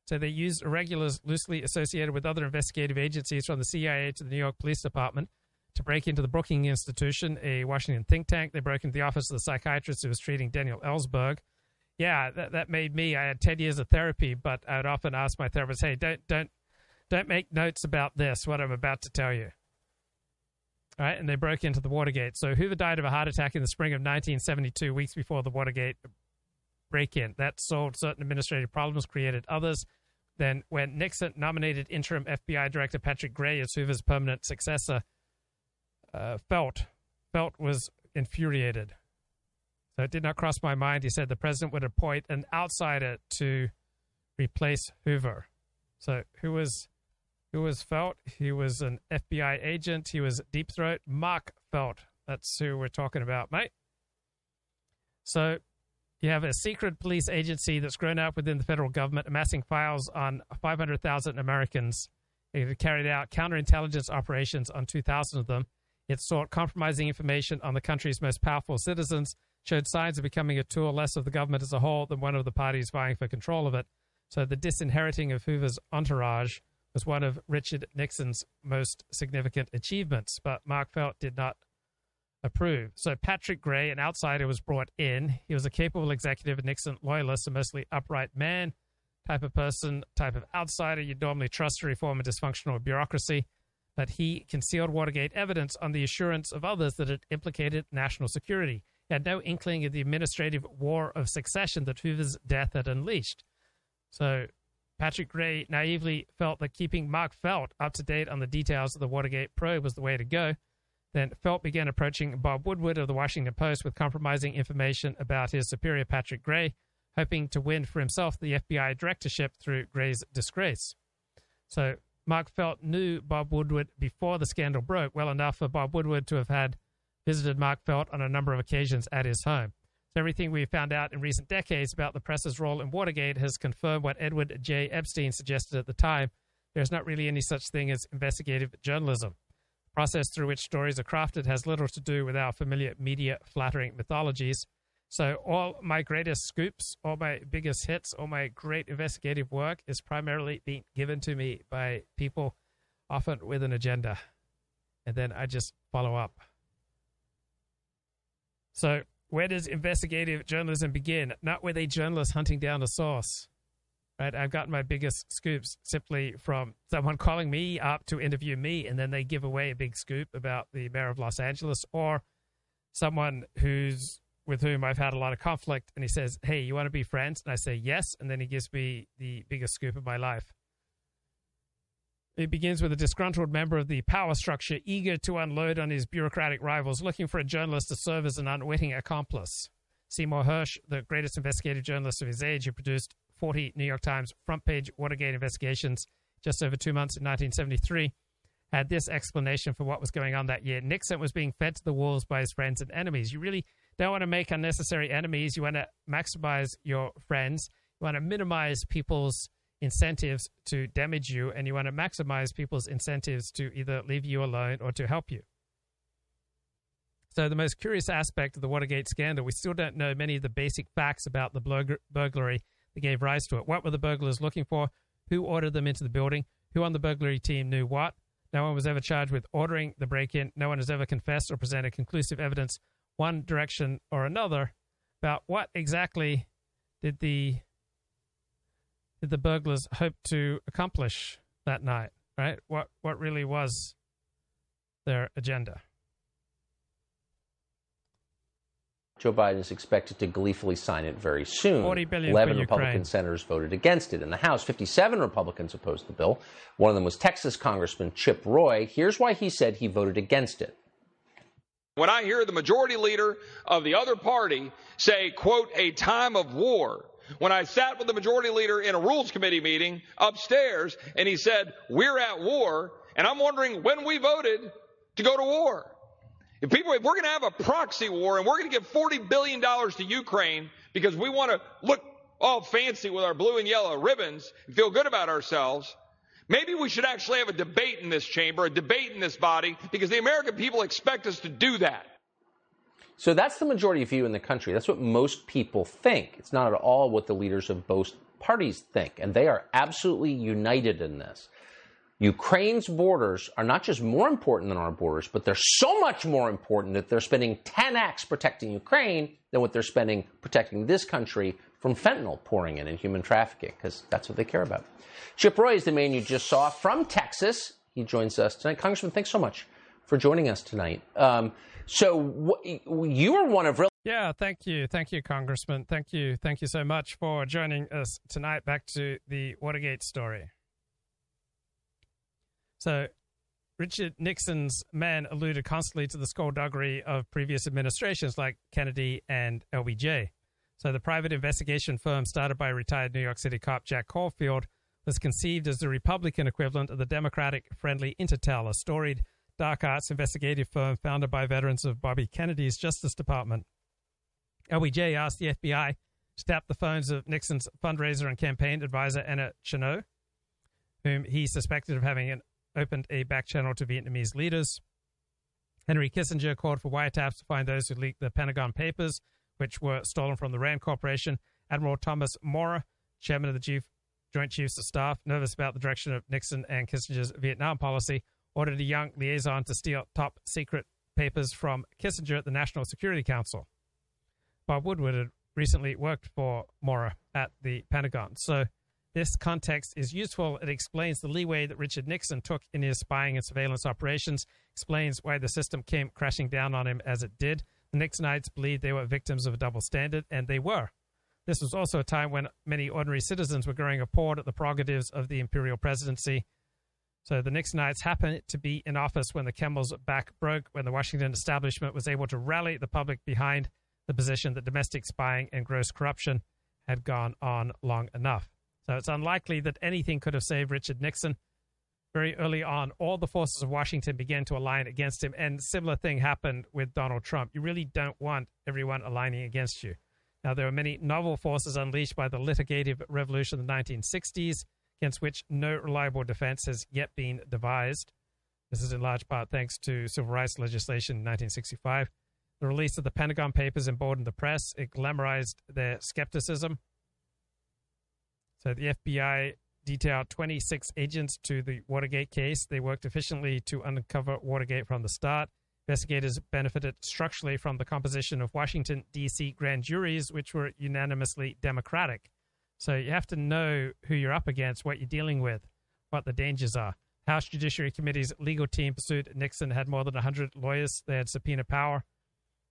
So they used irregulars loosely associated with other investigative agencies from the CIA to the New York Police Department to break into the Brookings Institution, a Washington think tank. They broke into the office of the psychiatrist who was treating Daniel Ellsberg. Yeah, that, that made me. I had 10 years of therapy, but I would often ask my therapist, hey, don't, don't, don't make notes about this, what I'm about to tell you. All right, and they broke into the Watergate. So Hoover died of a heart attack in the spring of 1972, weeks before the Watergate break in. That solved certain administrative problems, created others. Then, when Nixon nominated interim FBI Director Patrick Gray as Hoover's permanent successor, uh, Felt Felt was infuriated. So it did not cross my mind. He said the president would appoint an outsider to replace Hoover. So who was who was Felt? He was an FBI agent. He was deep throat. Mark Felt. That's who we're talking about, mate. So you have a secret police agency that's grown up within the federal government, amassing files on 500,000 Americans. It carried out counterintelligence operations on 2,000 of them. It sought compromising information on the country's most powerful citizens, showed signs of becoming a tool less of the government as a whole than one of the parties vying for control of it. So the disinheriting of Hoover's entourage was one of Richard Nixon's most significant achievements, but Mark Felt did not approve. So Patrick Gray, an outsider, was brought in. He was a capable executive, Nixon loyalist, a mostly upright man type of person, type of outsider you'd normally trust to reform a dysfunctional bureaucracy but he concealed Watergate evidence on the assurance of others that it implicated national security. He had no inkling of the administrative war of succession that Hoover's death had unleashed. So Patrick Gray naively felt that keeping Mark Felt up to date on the details of the Watergate probe was the way to go. Then Felt began approaching Bob Woodward of the Washington Post with compromising information about his superior Patrick Gray, hoping to win for himself the FBI directorship through Gray's disgrace. So Mark Felt knew Bob Woodward before the scandal broke well enough for Bob Woodward to have had visited Mark Felt on a number of occasions at his home. So everything we've found out in recent decades about the press's role in Watergate has confirmed what Edward J. Epstein suggested at the time. There's not really any such thing as investigative journalism. The process through which stories are crafted has little to do with our familiar media flattering mythologies. So all my greatest scoops, all my biggest hits, all my great investigative work is primarily being given to me by people often with an agenda. And then I just follow up. So where does investigative journalism begin? Not with a journalist hunting down a source. Right? I've gotten my biggest scoops simply from someone calling me up to interview me, and then they give away a big scoop about the mayor of Los Angeles, or someone who's with whom I've had a lot of conflict, and he says, "Hey, you want to be friends?" And I say, "Yes," and then he gives me the biggest scoop of my life. It begins with a disgruntled member of the power structure eager to unload on his bureaucratic rivals, looking for a journalist to serve as an unwitting accomplice. Seymour Hersh, the greatest investigative journalist of his age, who produced 40 New York Times front page Watergate investigations just over two months in 1973, had this explanation for what was going on that year. Nixon was being fed to the wolves by his friends and enemies. You really don't want to make unnecessary enemies. You want to maximize your friends. You want to minimize people's incentives to damage you, and you want to maximize people's incentives to either leave you alone or to help you. So, the most curious aspect of the Watergate scandal, we still don't know many of the basic facts about the burglary that gave rise to it. What were the burglars looking for? Who ordered them into the building? Who on the burglary team knew what? No one was ever charged with ordering the break in. No one has ever confessed or presented conclusive evidence, one direction or another, about what exactly did the did the burglars hope to accomplish that night, right? What what really was their agenda? Joe Biden is expected to gleefully sign it very soon. 40 billion 11 for Republican Ukraine. senators voted against it. In the House, 57 Republicans opposed the bill. One of them was Texas Congressman Chip Roy. Here's why he said he voted against it. When I hear the majority leader of the other party say, quote, a time of war, when I sat with the majority leader in a rules committee meeting upstairs and he said, we're at war, and I'm wondering when we voted to go to war. If people, if we're going to have a proxy war and we're going to give $40 billion to Ukraine because we want to look all fancy with our blue and yellow ribbons and feel good about ourselves, maybe we should actually have a debate in this chamber, a debate in this body, because the American people expect us to do that. So that's the majority view in the country. That's what most people think. It's not at all what the leaders of both parties think. And they are absolutely united in this. Ukraine's borders are not just more important than our borders, but they're so much more important that they're spending 10x protecting Ukraine than what they're spending protecting this country from fentanyl pouring in and human trafficking, because that's what they care about. Chip Roy is the man you just saw from Texas. He joins us tonight. Congressman, thanks so much for joining us tonight. Um, so you are one of really. Yeah, thank you. Thank you, Congressman. Thank you. Thank you so much for joining us tonight. Back to the Watergate story. So, Richard Nixon's men alluded constantly to the skullduggery of previous administrations like Kennedy and LBJ. So, the private investigation firm started by retired New York City cop Jack Caulfield was conceived as the Republican equivalent of the Democratic friendly Intertel, a storied dark arts investigative firm founded by veterans of Bobby Kennedy's Justice Department. LBJ asked the FBI to tap the phones of Nixon's fundraiser and campaign advisor Anna Chennault, whom he suspected of having an, opened a back channel to Vietnamese leaders. Henry Kissinger called for wiretaps to find those who leaked the Pentagon Papers, which were stolen from the Rand Corporation. Admiral Thomas Moorer, chairman of the Chief, Joint Chiefs of Staff, nervous about the direction of Nixon and Kissinger's Vietnam policy, ordered a young liaison to steal top secret papers from Kissinger at the National Security Council. Bob Woodward had recently worked for Moorer at the Pentagon. So this context is useful. It explains the leeway that Richard Nixon took in his spying and surveillance operations, explains why the system came crashing down on him as it did. The Nixonites believed they were victims of a double standard, and they were. This was also a time when many ordinary citizens were growing appalled at the prerogatives of the imperial presidency. So the Nixonites happened to be in office when the camel's back broke, when the Washington establishment was able to rally the public behind the position that domestic spying and gross corruption had gone on long enough. So it's unlikely that anything could have saved Richard Nixon. Very early on, all the forces of Washington began to align against him, and similar thing happened with Donald Trump. You really don't want everyone aligning against you. Now, there were many novel forces unleashed by the litigative revolution of the 1960s, against which no reliable defense has yet been devised. This is in large part thanks to civil rights legislation in 1965. The release of the Pentagon Papers emboldened the press. It glamorized their skepticism. So the FBI detailed 26 agents to the Watergate case. They worked efficiently to uncover Watergate from the start. Investigators benefited structurally from the composition of Washington, D.C. grand juries, which were unanimously Democratic. So you have to know who you're up against, what you're dealing with, what the dangers are. House Judiciary Committee's legal team pursued Nixon had more than 100 lawyers. They had subpoena power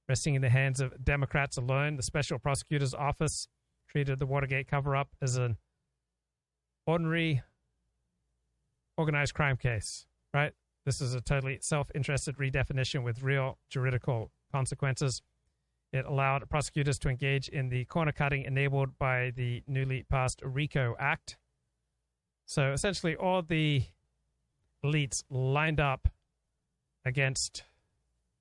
resting in the hands of Democrats alone. The special prosecutor's office treated the Watergate cover up as an ordinary organized crime case, right? This is a totally self interested redefinition with real juridical consequences. It allowed prosecutors to engage in the corner cutting enabled by the newly passed RICO Act. So essentially, all the elites lined up against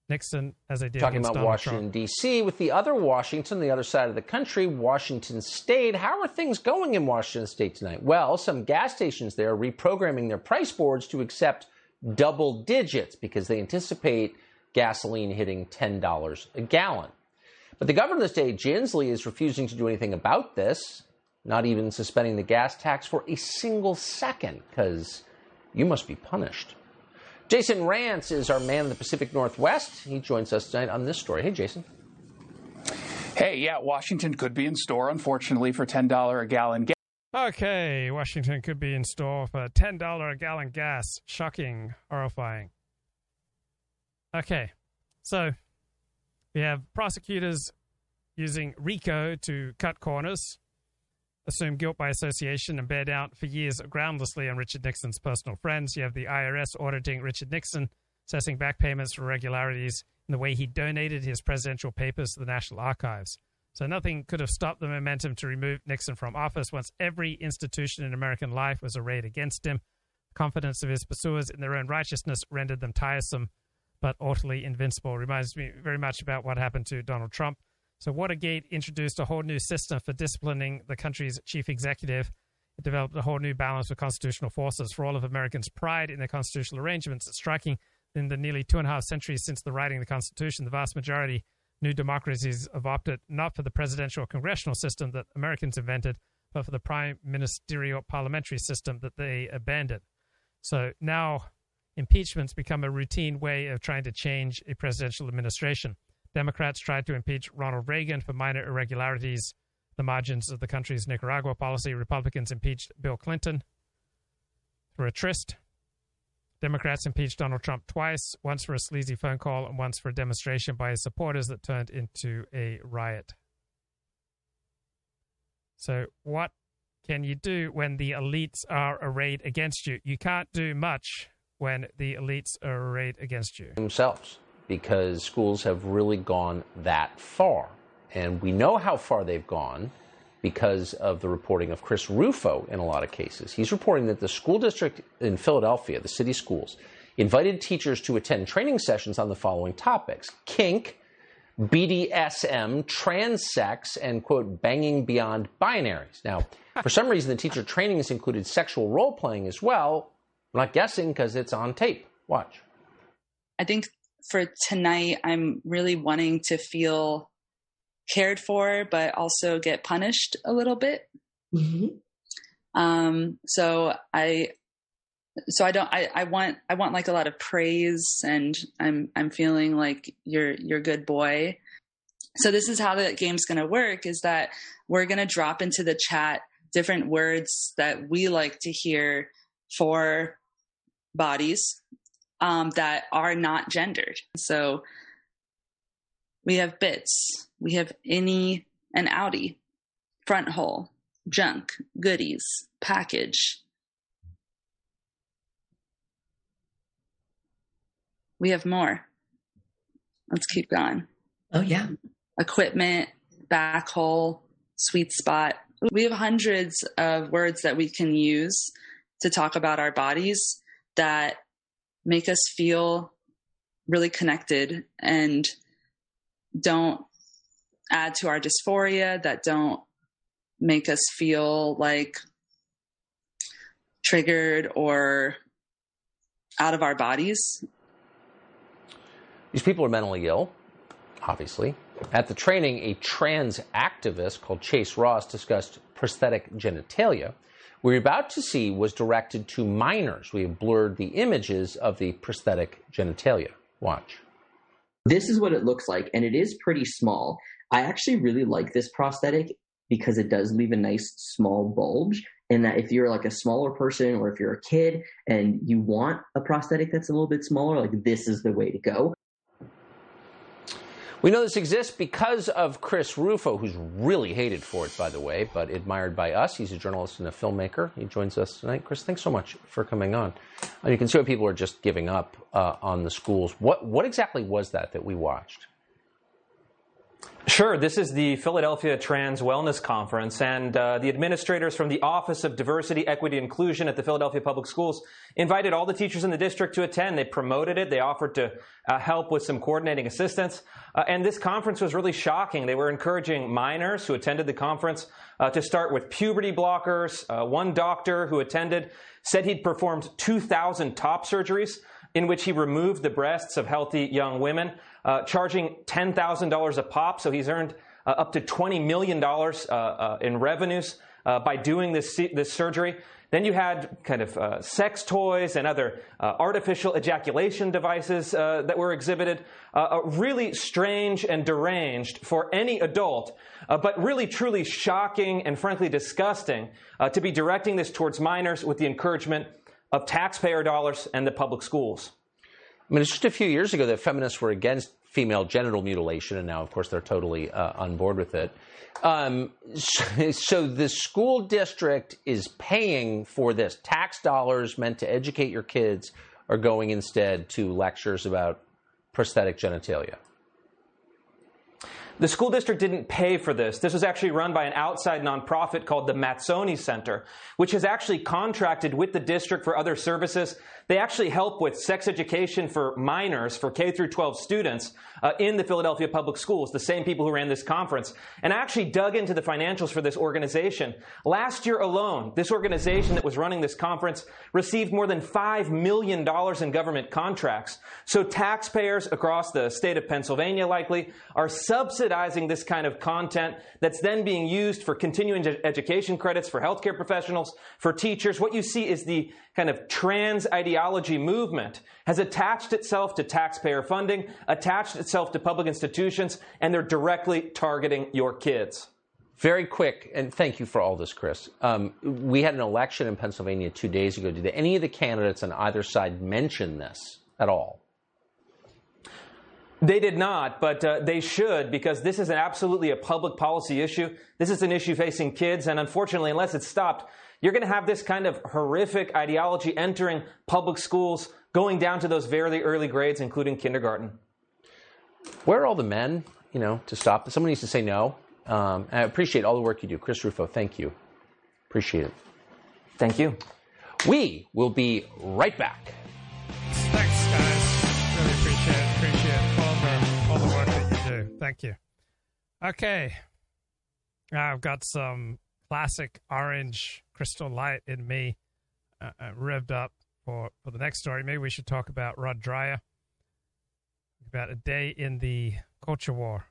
Nixon as they did Talking about Donald Washington, D.C., with the other Washington, the other side of the country, Washington State. How are things going in Washington State tonight? Well, some gas stations there are reprogramming their price boards to accept double digits because they anticipate gasoline hitting $10 a gallon. But the governor of the state, Jay Inslee, is refusing to do anything about this. not even suspending the gas tax for a single second, because you must be punished. Jason Rantz is our man in the Pacific Northwest. He joins us tonight on this story. Hey, Jason. Hey, yeah, Washington could be in store, unfortunately, for $10 a gallon gas. Okay, Washington could be in store for $10 a gallon gas. Shocking, horrifying. Okay, so we have prosecutors using RICO to cut corners, assume guilt by association, and bear down for years groundlessly on Richard Nixon's personal friends. You have the IRS auditing Richard Nixon, assessing back payments for irregularities in the way he donated his presidential papers to the National Archives. So nothing could have stopped the momentum to remove Nixon from office once every institution in American life was arrayed against him. The confidence of his pursuers in their own righteousness rendered them tiresome but utterly invincible. Reminds me very much about what happened to Donald Trump. So Watergate introduced a whole new system for disciplining the country's chief executive. It developed a whole new balance of constitutional forces for all of Americans' pride in their constitutional arrangements. It's striking in the nearly two and a half centuries since the writing of the Constitution, the vast majority new democracies have opted not for the presidential or congressional system that Americans invented, but for the prime ministerial parliamentary system that they abandoned. So now impeachments become a routine way of trying to change a presidential administration. Democrats tried to impeach Ronald Reagan for minor irregularities, the margins of the country's Nicaragua policy. Republicans impeached Bill Clinton for a tryst. Democrats impeached Donald Trump twice, once for a sleazy phone call and once for a demonstration by his supporters that turned into a riot. So, what can you do when the elites are arrayed against you? You can't do much when the elites are arrayed against you. Themselves, because schools have really gone that far. And we know how far they've gone because of the reporting of Chris Rufo in a lot of cases. He's reporting that the school district in Philadelphia, the city schools, invited teachers to attend training sessions on the following topics kink, BDSM, transsex, and quote, banging beyond binaries. Now, for some reason, the teacher trainings included sexual role playing as well. I'm not guessing because it's on tape. Watch. I think for tonight, I'm really wanting to feel cared for, but also get punished a little bit. Mm-hmm. Um, so I, so I don't, I, I want, I want like a lot of praise and I'm, I'm feeling like you're, you're a good boy. So this is how the game's going to work is that we're going to drop into the chat different words that we like to hear for bodies um, that are not gendered. So we have bits, we have innie and outie, front hole, junk, goodies, package. We have more. Let's keep going. Oh, yeah. Equipment, back hole, sweet spot. We have hundreds of words that we can use to talk about our bodies that make us feel really connected and don't add to our dysphoria, that don't make us feel like triggered or out of our bodies. These people are mentally ill, obviously. At the training, a trans activist called Chase Ross discussed prosthetic genitalia. What we're about to see was directed to minors. We have blurred the images of the prosthetic genitalia. Watch. This is what it looks like, and it is pretty small. I actually really like this prosthetic because it does leave a nice small bulge. And that if you're like a smaller person or if you're a kid and you want a prosthetic that's a little bit smaller, like this is the way to go. We know this exists because of Chris Rufo, who's really hated for it, by the way, but admired by us. He's a journalist and a filmmaker. He joins us tonight. Chris, thanks so much for coming on. Uh, you can see why people are just giving up uh, on the schools. What what exactly was that that we watched? Sure. This is the Philadelphia Trans Wellness Conference, and uh, the administrators from the Office of Diversity, Equity, Inclusion at the Philadelphia Public Schools invited all the teachers in the district to attend. They promoted it. They offered to uh, help with some coordinating assistance. Uh, and this conference was really shocking. They were encouraging minors who attended the conference uh, to start with puberty blockers. Uh, one doctor who attended said he'd performed 2,000 top surgeries in which he removed the breasts of healthy young women uh, charging $10,000 a pop. So he's earned uh, up to $20 million uh, uh, in revenues uh, by doing this, this surgery. Then you had kind of uh, sex toys and other artificial ejaculation devices uh, that were exhibited. Uh, really strange and deranged for any adult, but really truly shocking and frankly disgusting uh, to be directing this towards minors with the encouragement of taxpayer dollars and the public schools. I mean, it's just a few years ago that feminists were against female genital mutilation, and now, of course, they're totally on board with it. Um, so the school district is paying for this. Tax dollars meant to educate your kids are going instead to lectures about prosthetic genitalia. The school district didn't pay for this. This was actually run by an outside nonprofit called the Mazzoni Center, which has actually contracted with the district for other services they actually help with sex education for minors, for K through 12 students uh, in the Philadelphia public schools, the same people who ran this conference. And I actually dug into the financials for this organization. Last year alone, this organization that was running this conference received more than $5 million in government contracts. So taxpayers across the state of Pennsylvania likely are subsidizing this kind of content that's then being used for continuing education credits for healthcare professionals, for teachers. What you see is the kind of trans ideology movement has attached itself to taxpayer funding, attached itself to public institutions, and they're directly targeting your kids. Very quick, and thank you for all this, Chris. Um, we had an election in Pennsylvania two days ago. Did any of the candidates on either side mention this at all? They did not, but uh, they should because this is an absolutely a public policy issue. This is an issue facing kids, and unfortunately, unless it's stopped, you're going to have this kind of horrific ideology entering public schools, going down to those very early grades, including kindergarten. Where are all the men, you know, to stop? Someone needs to say no. Um, I appreciate all the work you do. Chris Rufo, thank you. Appreciate it. Thank you. We will be right back. Thanks, guys. Really appreciate it. appreciate all the all the work that you do. Thank you. Okay. I've got some classic orange crystal light in me uh, uh, revved up for, for the next story. Maybe we should talk about Rod Dreher, about a day in the culture war.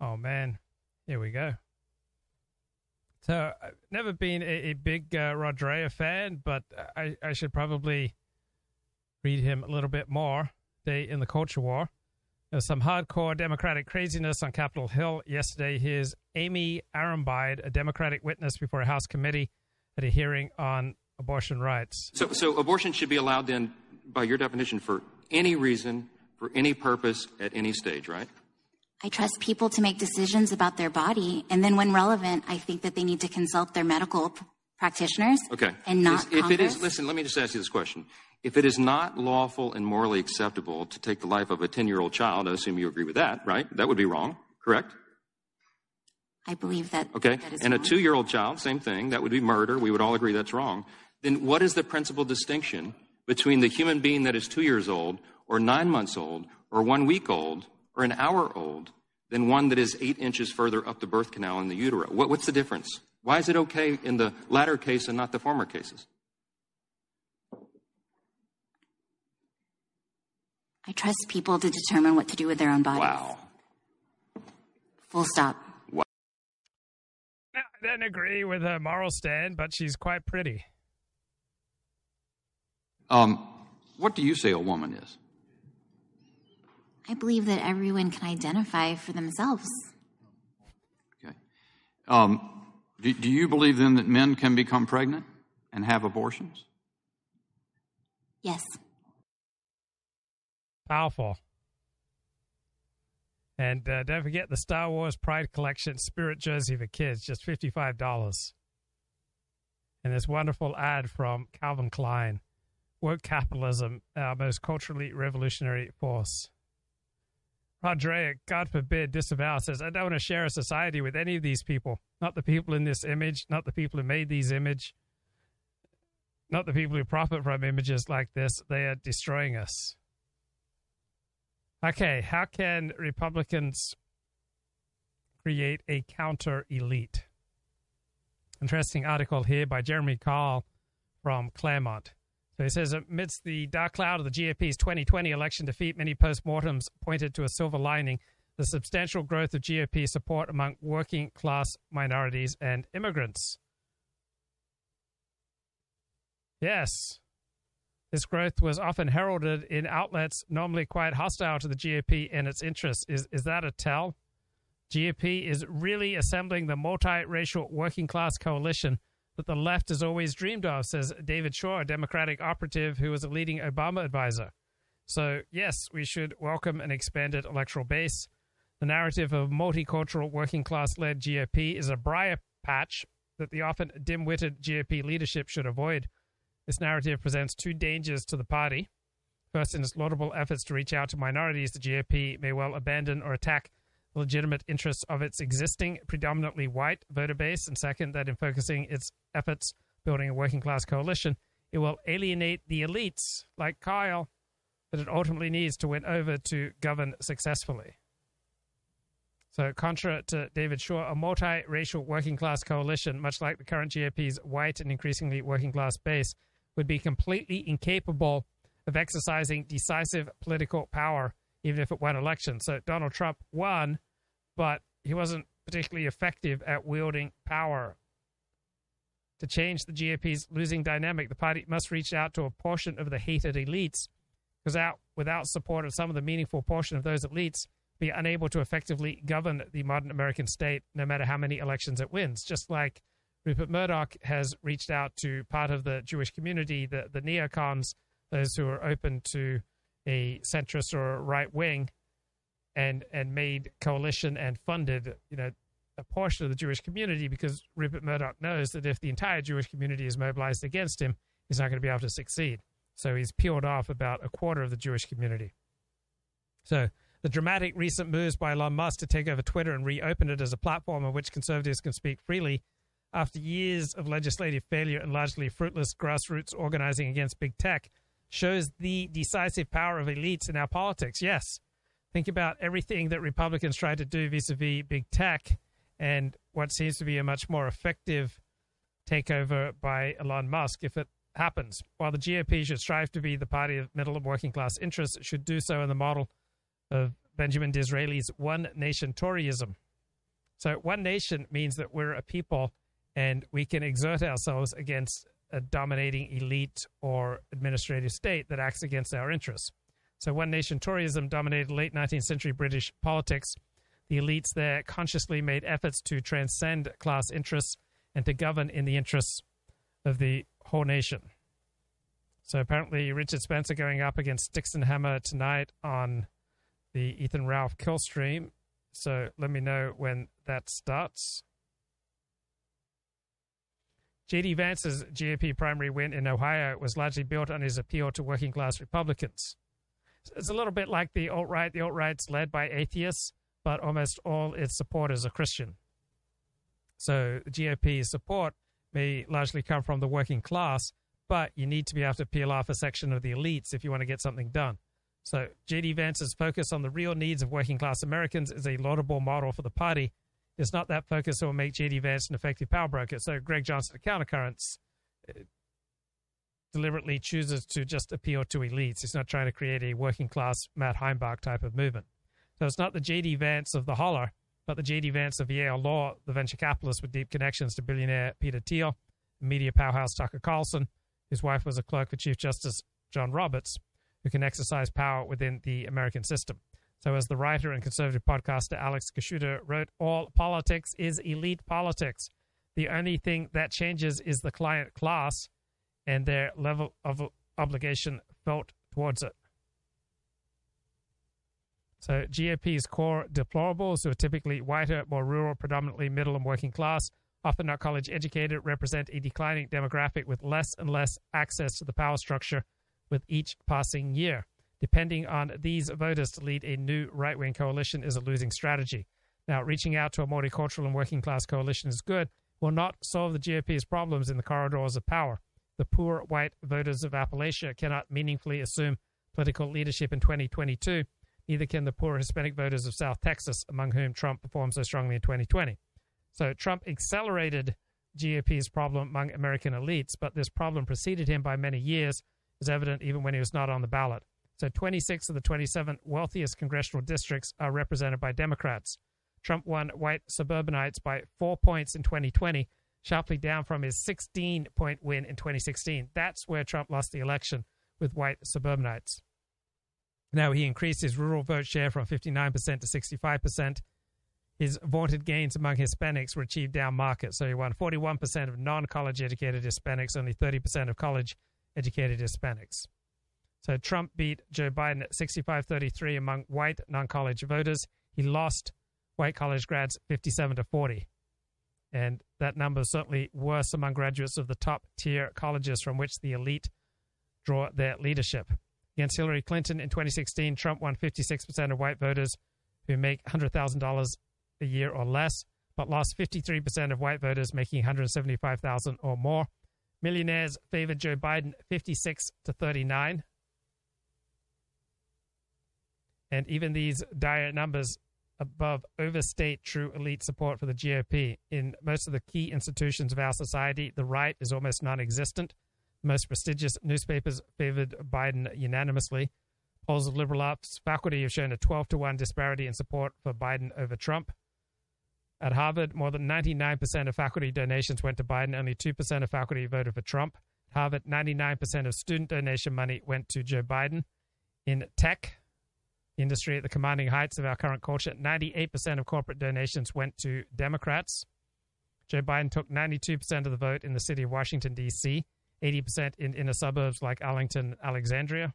Oh, man. Here we go. So, I've never been a, a big uh, Rod Dreher fan, but I, I should probably read him a little bit more. Day in the culture war. There's some hardcore Democratic craziness on Capitol Hill yesterday. Here's Aimee Arrambide, a Democratic witness before a House committee at a hearing on abortion rights. So, so abortion should be allowed then, by your definition, for any reason, for any purpose, at any stage, right? I trust people to make decisions about their body, and then when relevant, I think that they need to consult their medical p- practitioners. Okay. And not if Congress. it is, listen, let me just ask you this question: if it is not lawful and morally acceptable to take the life of a 10 year old child, I assume you agree with that, right? That would be wrong, correct? I believe that. Okay. That and wrong. a two year old child, same thing. That would be murder. We would all agree that's wrong. Then what is the principal distinction between the human being that is two years old, or nine months old, or one week old, or an hour old, than one that is eight inches further up the birth canal in the utero? What, what's the difference? Why is it okay in the latter case and not the former cases? I trust people to determine what to do with their own bodies. Wow. Full stop. I don't agree with her moral stand, but she's quite pretty. Um, what do you say a woman is? I believe that everyone can identify for themselves. Okay. Um, do, do you believe then that men can become pregnant and have abortions? Yes. Powerful. And uh, don't forget the Star Wars Pride Collection Spirit Jersey for kids, just $55. And this wonderful ad from Calvin Klein Woke capitalism, our most culturally revolutionary force. Dreher, God forbid, disavow says, I don't want to share a society with any of these people. Not the people in this image, not the people who made these image, not the people who profit from images like this. They are destroying us. Okay, how can Republicans create a counter elite? Interesting article here by Jeremy Carl from Claremont. So he says, amidst the dark cloud of the GOP's 2020 election defeat, many postmortems pointed to a silver lining. the substantial growth of GOP support among working class minorities and immigrants. Yes. This growth was often heralded in outlets normally quite hostile to the GOP and its interests. Is, is that a tell? GOP is really assembling the multiracial working class coalition that the left has always dreamed of, says David Shor, a Democratic operative who was a leading Obama advisor. So, yes, we should welcome an expanded electoral base. The narrative of multicultural working class led GOP is a briar patch that the often dim witted GOP leadership should avoid. This narrative presents two dangers to the party. First, in its laudable efforts to reach out to minorities, the GOP may well abandon or attack the legitimate interests of its existing, predominantly white voter base. And second, that in focusing its efforts building a working class coalition, it will alienate the elites, like Kyle, that it ultimately needs to win over to govern successfully. So, contra to David Shor, a multiracial working class coalition, much like the current GOP's white and increasingly working class base, would be completely incapable of exercising decisive political power, even if it won elections. So Donald Trump won, but he wasn't particularly effective at wielding power. To change the GOP's losing dynamic, the party must reach out to a portion of the hated elites, because out, without support of some of the meaningful portion of those elites, be unable to effectively govern the modern American state, no matter how many elections it wins. Just like Rupert Murdoch has reached out to part of the Jewish community, the, the neocons, those who are open to a centrist or right wing, and and made coalition and funded, you know, a portion of the Jewish community because Rupert Murdoch knows that if the entire Jewish community is mobilized against him, he's not going to be able to succeed. So he's peeled off about a quarter of the Jewish community. So the dramatic recent moves by Elon Musk to take over Twitter and reopen it as a platform on which conservatives can speak freely after years of legislative failure and largely fruitless grassroots organizing against big tech, shows the decisive power of elites in our politics. Yes. Think about everything that Republicans tried to do vis a vis big tech and what seems to be a much more effective takeover by Elon Musk if it happens. While the GOP should strive to be the party of middle and working class interests, it should do so in the model of Benjamin Disraeli's one nation Toryism. So, one nation means that we're a people and we can exert ourselves against a dominating elite or administrative state that acts against our interests. So, one nation Toryism dominated late 19th century British politics. The elites there consciously made efforts to transcend class interests and to govern in the interests of the whole nation. So, apparently, Richard Spencer going up against and Hammer tonight on the Ethan Ralph kill stream. So, let me know when that starts. J.D. Vance's GOP primary win in Ohio was largely built on his appeal to working class Republicans. It's a little bit like the alt right. The alt right's led by atheists, but almost all its supporters are Christian. So the GOP's support may largely come from the working class, but you need to be able to peel off a section of the elites if you want to get something done. So J.D. Vance's focus on the real needs of working class Americans is a laudable model for the party, it's not that focus that will make J.D. Vance an effective power broker. So Greg Johnson of Countercurrents uh, deliberately chooses to just appeal to elites. He's not trying to create a working class Matt Heimbach type of movement. So it's not the J.D. Vance of the holler, but the J.D. Vance of Yale Law, the venture capitalist with deep connections to billionaire Peter Thiel, media powerhouse Tucker Carlson, whose wife was a clerk for Chief Justice John Roberts, who can exercise power within the American system. So, as the writer and conservative podcaster Alex Kaschuta wrote, all politics is elite politics. The only thing that changes is the client class and their level of obligation felt towards it. So, GOP's core deplorables, who are typically whiter, more rural, predominantly middle and working class, often not college educated, represent a declining demographic with less and less access to the power structure with each passing year depending on these voters to lead a new right wing coalition is a losing strategy. Now, reaching out to a multicultural and working class coalition is good, will not solve the GOP's problems in the corridors of power. The poor white voters of Appalachia cannot meaningfully assume political leadership in 2022. Neither can the poor Hispanic voters of South Texas, among whom Trump performed so strongly in 2020. So Trump accelerated GOP's problem among American elites, but this problem preceded him by many years, is evident even when he was not on the ballot. So 26 of the 27 wealthiest congressional districts are represented by Democrats. Trump won white suburbanites by four points in 2020, sharply down from his 16 point win in 2016. That's where Trump lost the election with white suburbanites. Now, he increased his rural vote share from 59% to 65%. His vaunted gains among Hispanics were achieved down market. So he won 41% of non college educated Hispanics, only 30% of college educated Hispanics. So Trump beat Joe Biden at 65 33 among white non college voters. He lost white college grads 57 to 40. And that number is certainly worse among graduates of the top tier colleges from which the elite draw their leadership. Against Hillary Clinton in 2016, Trump won 56% of white voters who make $100,000 a year or less, but lost 53% of white voters making $175,000 or more. Millionaires favored Joe Biden 56 to 39. And even these dire numbers above overstate true elite support for the GOP. In most of the key institutions of our society, the right is almost non existent. Most prestigious newspapers favored Biden unanimously. Polls of liberal arts faculty have shown a 12 to 1 disparity in support for Biden over Trump. At Harvard, more than 99% of faculty donations went to Biden, only 2% of faculty voted for Trump. At Harvard, 99% of student donation money went to Joe Biden. In tech, industry at the commanding heights of our current culture, 98% of corporate donations went to Democrats. Joe Biden took 92% of the vote in the city of Washington, D.C., 80% in inner suburbs like Arlington, Alexandria.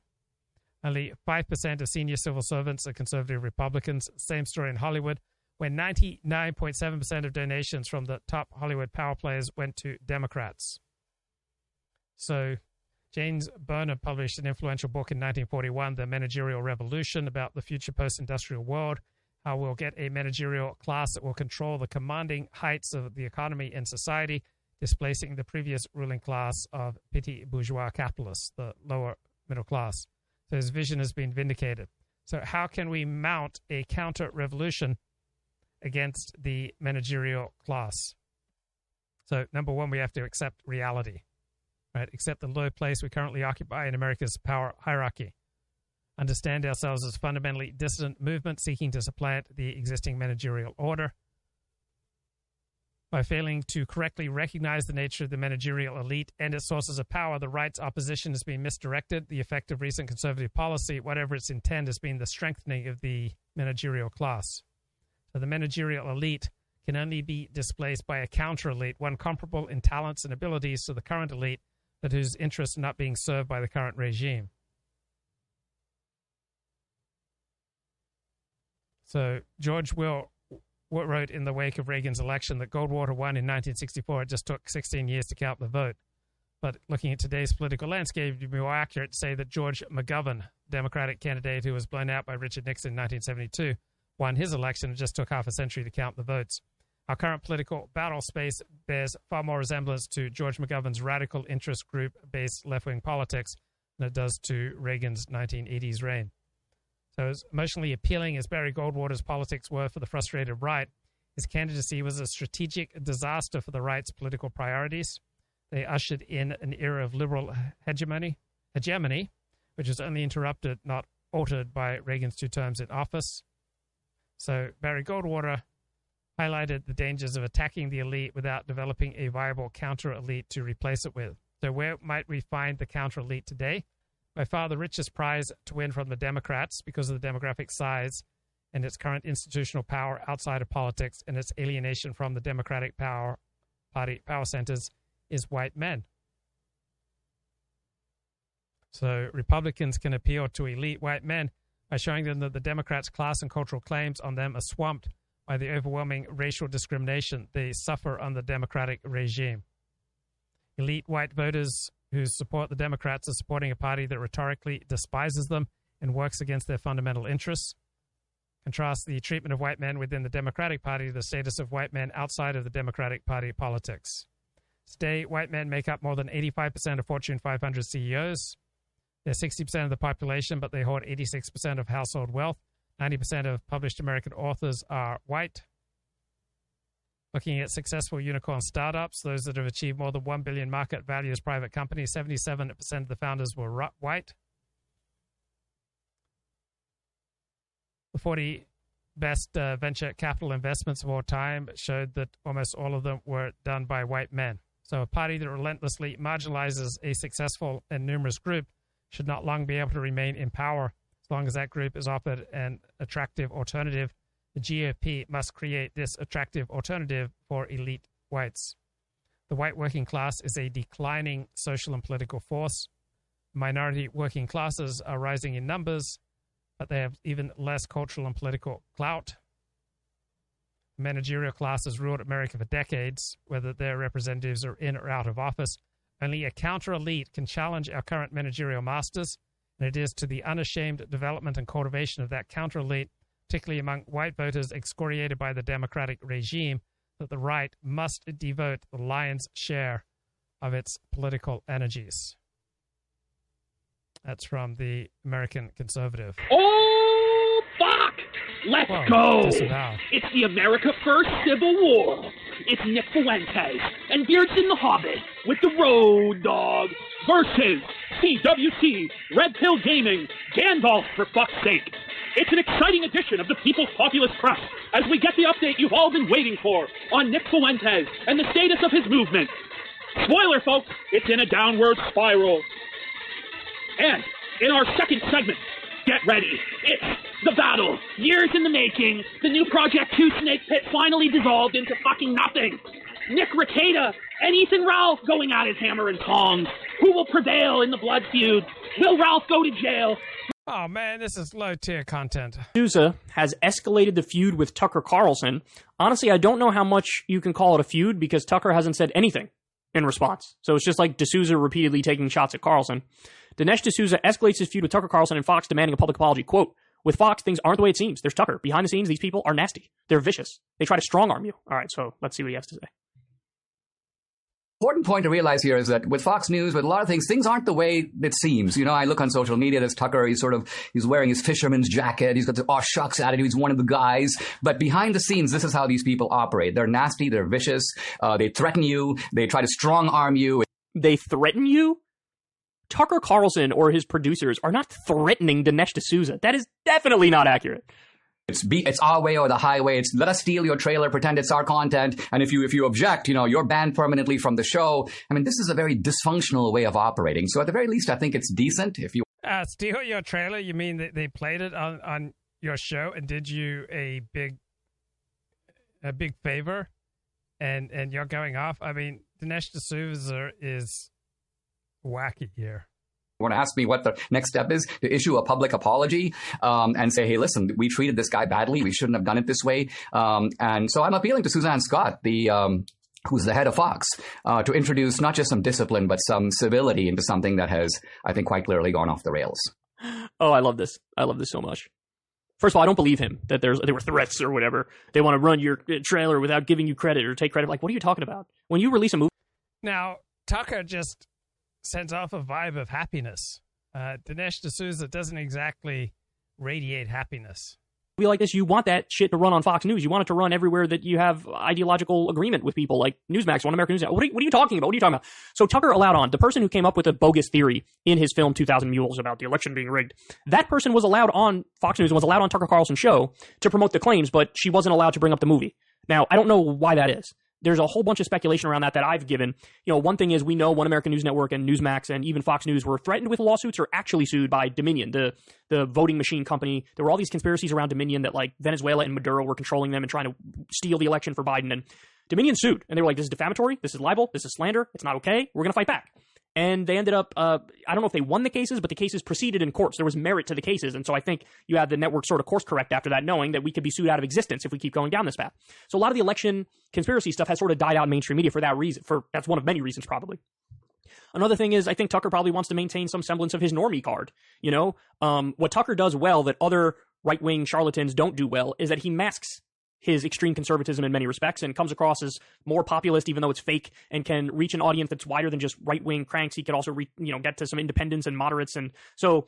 Only 5% of senior civil servants are conservative Republicans. Same story in Hollywood, where 99.7% of donations from the top Hollywood power players went to Democrats. So, James Burnham published an influential book in 1941, The Managerial Revolution, about the future post industrial world, how we'll get a managerial class that will control the commanding heights of the economy and society displacing the previous ruling class of petty bourgeois capitalists, the lower middle class. So his vision has been vindicated. So, how can we mount a counter revolution against the managerial class? So, number one, we have to accept reality, right? Accept the low place we currently occupy in America's power hierarchy. Understand ourselves as fundamentally dissident movement seeking to supplant the existing managerial order by failing to correctly recognize the nature of the managerial elite and its sources of power, the right's opposition has been misdirected. The effect of recent conservative policy, whatever its intent, has been the strengthening of the managerial class. So the managerial elite can only be displaced by a counter elite, one comparable in talents and abilities to the current elite, but whose interests are not being served by the current regime. So George Will wrote in the wake of Reagan's election that Goldwater won in 1964. It just took 16 years to count the vote. But looking at today's political landscape, it would be more accurate to say that George McGovern, Democratic candidate who was blown out by Richard Nixon in 1972, won his election. It just took half a century to count the votes. Our current political battle space bears far more resemblance to George McGovern's radical interest group based left wing politics than it does to Reagan's 1980s reign. So, as emotionally appealing as Barry Goldwater's politics were for the frustrated right, his candidacy was a strategic disaster for the right's political priorities. They ushered in an era of liberal hegemony, hegemony, which was only interrupted, not altered, by Reagan's two terms in office. So, Barry Goldwater highlighted the dangers of attacking the elite without developing a viable counter elite to replace it with. So, where might we find the counter elite today? by far the richest prize to win from the Democrats because of the demographic size and its current institutional power outside of politics and its alienation from the Democratic power party power centers is white men. So Republicans can appeal to elite white men by showing them that the Democrats' class and cultural claims on them are swamped by the overwhelming racial discrimination they suffer under the Democratic regime. Elite white voters who support the Democrats are supporting a party that rhetorically despises them and works against their fundamental interests. Contrast the treatment of white men within the Democratic Party to the status of white men outside of the Democratic Party politics. Today, white men make up more than 85% of Fortune 500 CEOs. They're 60% of the population, but they hoard 86% of household wealth. 90% of published American authors are white. Looking at successful unicorn startups, those that have achieved more than 1 billion market value as private companies, 77% of the founders were white. The 40 best uh, venture capital investments of all time showed that almost all of them were done by white men. So, a party that relentlessly marginalizes a successful and numerous group should not long be able to remain in power as long as that group is offered an attractive alternative. The GOP must create this attractive alternative for elite whites. The white working class is a declining social and political force. Minority working classes are rising in numbers, but they have even less cultural and political clout managerial classes ruled America for decades, whether their representatives are in or out of office. Only a counter elite can challenge our current managerial masters, and it is to the unashamed development and cultivation of that counter elite, particularly among white voters excoriated by the democratic regime, that the right must devote the lion's share of its political energies. That's from the American Conservative. Oh! Let's Whoa, go! It's the America First Civil War. It's Nick Fuentes and Beardson the Hobbit with the Road Dog versus CWC, Red Pill Gaming, Gandalf for fuck's sake. It's an exciting edition of the People's Populist Press as we get the update you've all been waiting for on Nick Fuentes and the status of his movement. Spoiler, folks, it's in a downward spiral. And in our second segment, get ready. It's the battle. Years in the making. The new Project 2 Snake Pit finally dissolved into fucking nothing. Nick Rekieta and Ethan Ralph going at his hammer and tongs. Who will prevail in the blood feud? Will Ralph go to jail? Oh man, this is low tier content. D'Souza has escalated the feud with Tucker Carlson. Honestly, I don't know how much you can call it a feud because Tucker hasn't said anything in response. So it's just like D'Souza repeatedly taking shots at Carlson. Dinesh D'Souza escalates his feud with Tucker Carlson and Fox demanding a public apology. Quote, with Fox, things aren't the way it seems. There's Tucker. Behind the scenes, these people are nasty. They're vicious. They try to strong arm you. All right, so let's see what he has to say. Important point to realize here is that with Fox News, with a lot of things, things aren't the way it seems. You know, I look on social media, there's Tucker, he's sort of, he's wearing his fisherman's jacket, he's got the oh shucks attitude, he's one of the guys. But behind the scenes, this is how these people operate. They're nasty, they're vicious, uh, they threaten you, they try to strong arm you. They threaten you? Tucker Carlson or his producers are not threatening Dinesh D'Souza. That is definitely not accurate. It's be, it's our way or the highway. It's let us steal your trailer, pretend it's our content, and if you if you object, you know you're banned permanently from the show. I mean, this is a very dysfunctional way of operating. So at the very least, I think it's decent if you Uh, steal your trailer? You mean that they played it on, on your show and did you a big a big favor, and and you're going off? I mean, Dinesh D'Souza is wacky here. Want to ask me what the next step is to issue a public apology um, and say, hey, listen, we treated this guy badly. We shouldn't have done it this way. Um, and so I'm appealing to Suzanne Scott, the um, who's the head of Fox, uh, to introduce not just some discipline but some civility into something that has, I think, quite clearly gone off the rails. Oh, I love this. I love this so much. First of all, I don't believe him that there's there were threats or whatever. They want to run your uh, trailer without giving you credit or take credit. Like, what are you talking about? When you release a movie, Now Tucker just sends off a vibe of happiness. Uh, Dinesh D'Souza doesn't exactly radiate happiness. movie like this, you want that shit to run on Fox News. You want it to run everywhere that you have ideological agreement with people, like Newsmax, One American News. What are, you, what are you talking about? What are you talking about? So Tucker allowed on the person who came up with a bogus theory in his film 2000 Mules about the election being rigged. That person was allowed on Fox News and was allowed on Tucker Carlson's show to promote the claims, but she wasn't allowed to bring up the movie. Now, I don't know why that is. There's a whole bunch of speculation around that that I've given. You know, one thing is we know One American News Network and Newsmax and even Fox News were threatened with lawsuits or actually sued by Dominion, the the voting machine company. There were all these conspiracies around Dominion that like Venezuela and Maduro were controlling them and trying to steal the election for Biden. And Dominion sued, and they were like, "This is defamatory. This is libel. This is slander. It's not okay. We're going to fight back." And they ended up, uh, I don't know if they won the cases, but the cases proceeded in courts. There was merit to the cases. And so I think you had the network sort of course correct after that, knowing that we could be sued out of existence if we keep going down this path. So a lot of the election conspiracy stuff has sort of died out in mainstream media for that reason. For That's one of many reasons, probably. Another thing is, I think Tucker probably wants to maintain some semblance of his normie card. You know, um, what Tucker does well that other right wing charlatans don't do well is that he masks his extreme conservatism in many respects and comes across as more populist, even though it's fake, and can reach an audience that's wider than just right wing cranks. He could also, re- you know, get to some independents and moderates, and so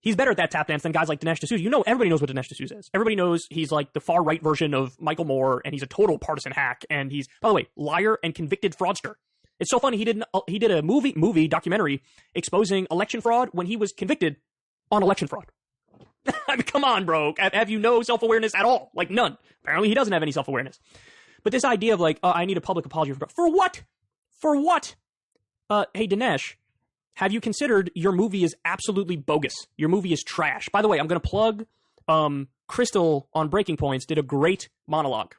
he's better at that tap dance than guys like Dinesh D'Souza. You know, everybody knows what Dinesh D'Souza is. Everybody knows he's like the far right version of Michael Moore, and he's a total partisan hack. And he's, by the way, liar and convicted fraudster. It's so funny he did an, he did a movie movie documentary exposing election fraud when he was convicted on election fraud. Come on, bro. Have you no self awareness at all? Like none. Apparently, he doesn't have any self awareness. But this idea of like, uh, I need a public apology for for what? For what? Uh, hey, Dinesh, have you considered your movie is absolutely bogus? Your movie is trash. By the way, I'm going to plug um, Crystal on Breaking Points did a great monologue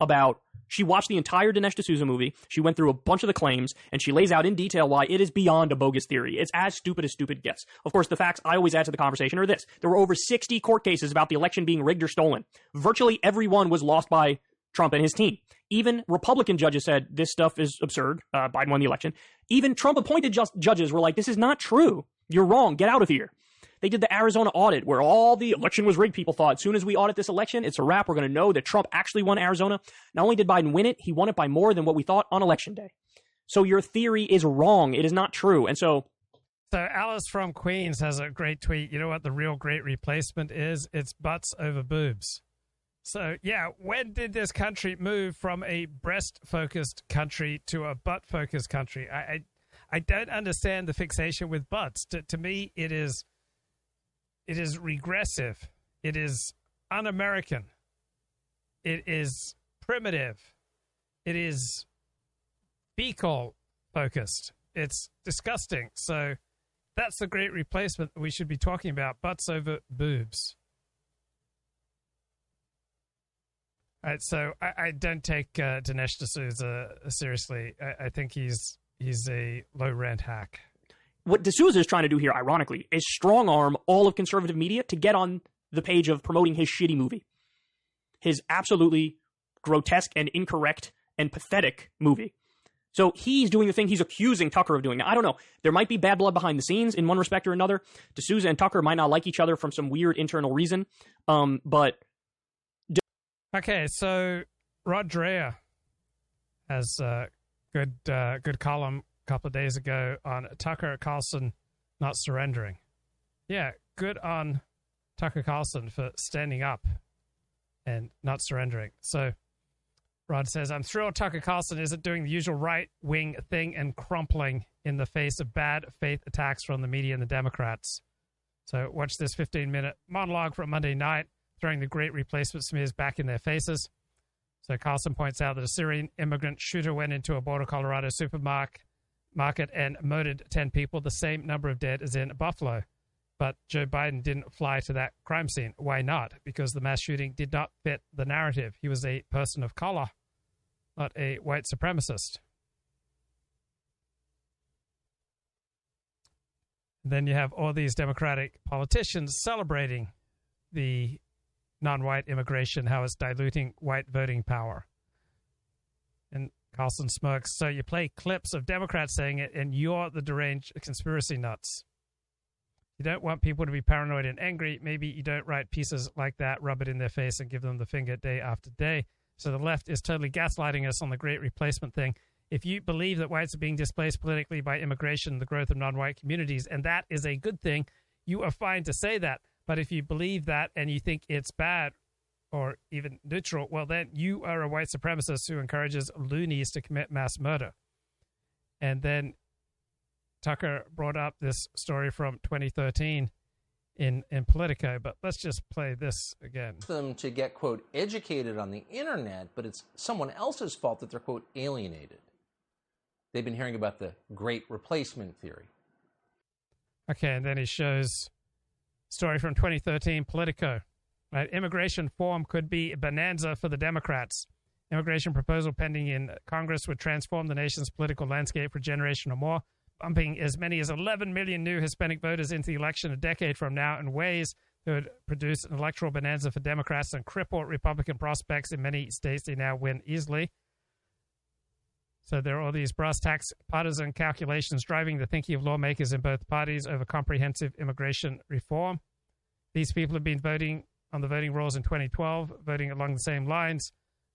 about she watched the entire Dinesh D'Souza movie. She went through a bunch of the claims and she lays out in detail why it is beyond a bogus theory. It's as stupid as stupid gets. Of course, the facts I always add to the conversation are this. There were over 60 court cases about the election being rigged or stolen. Virtually every one was lost by Trump and his team. Even Republican judges said this stuff is absurd. Uh, Biden won the election. Even Trump appointed just judges were like, this is not true. You're wrong. Get out of here. They did the Arizona audit where all the election was rigged. People thought as soon as we audit this election, it's a wrap. We're going to know that Trump actually won Arizona. Not only did Biden win it, he won it by more than what we thought on election day. So your theory is wrong. It is not true. And so so Alice from Queens has a great tweet. You know what the real great replacement is? It's butts over boobs. So yeah, when did this country move from a breast-focused country to a butt-focused country? I, I, I don't understand the fixation with butts. To, to me, it is it is regressive. It is un American. It is primitive. It is fecal focused. It's disgusting. So that's the great replacement that we should be talking about butts over boobs. All right, so I, I don't take uh, Dinesh D'Souza seriously. I, I think he's he's a low rent hack what D'Souza is trying to do here, ironically, is strong arm all of conservative media to get on the page of promoting his shitty movie, his absolutely grotesque and incorrect and pathetic movie. So he's doing the thing he's accusing Tucker of doing. Now, I don't know. There might be bad blood behind the scenes in one respect or another. D'Souza and Tucker might not like each other from some weird internal reason. Um, but. Okay, so Rod Dreher has a good, uh, good column couple of days ago on Tucker Carlson not surrendering. Yeah, good on Tucker Carlson for standing up and not surrendering. So Rod says, I'm thrilled Tucker Carlson isn't doing the usual right wing thing and crumpling in the face of bad faith attacks from the media and the Democrats. So watch this 15 minute monologue from Monday night, throwing the great replacement smears back in their faces. So Carlson points out that a Syrian immigrant shooter went into a border Colorado supermarket market and murdered 10 people, the same number of dead as in Buffalo. But Joe Biden didn't fly to that crime scene. Why not? Because the mass shooting did not fit the narrative. He was a person of color, not a white supremacist. Then you have all these Democratic politicians celebrating the non white immigration, how it's diluting white voting power. And Carlson smirks. So you play clips of Democrats saying it, and you're the deranged conspiracy nuts. You don't want people to be paranoid and angry. Maybe you don't write pieces like that, rub it in their face, and give them the finger day after day. So the left is totally gaslighting us on the great replacement thing. If you believe that whites are being displaced politically by immigration, the growth of non white communities, and that is a good thing, you are fine to say that. But if you believe that and you think it's bad, or even neutral, well, then you are a white supremacist who encourages loonies to commit mass murder. And then Tucker brought up this story from 2013 in, in Politico, but let's just play this again. Them to get, quote, educated on the internet, but it's someone else's fault that they're, quote, alienated. They've been hearing about the great replacement theory. Okay, and then he shows story from 2013 Politico. Right? Immigration reform could be a bonanza for the Democrats. Immigration proposal pending in Congress would transform the nation's political landscape for a generation or more, bumping as many as 11 million new Hispanic voters into the election a decade from now in ways that would produce an electoral bonanza for Democrats and cripple Republican prospects in many states they now win easily. So there are all these brass tacks partisan calculations driving the thinking of lawmakers in both parties over comprehensive immigration reform. These people have been voting on the voting rolls in 2012, voting along the same lines.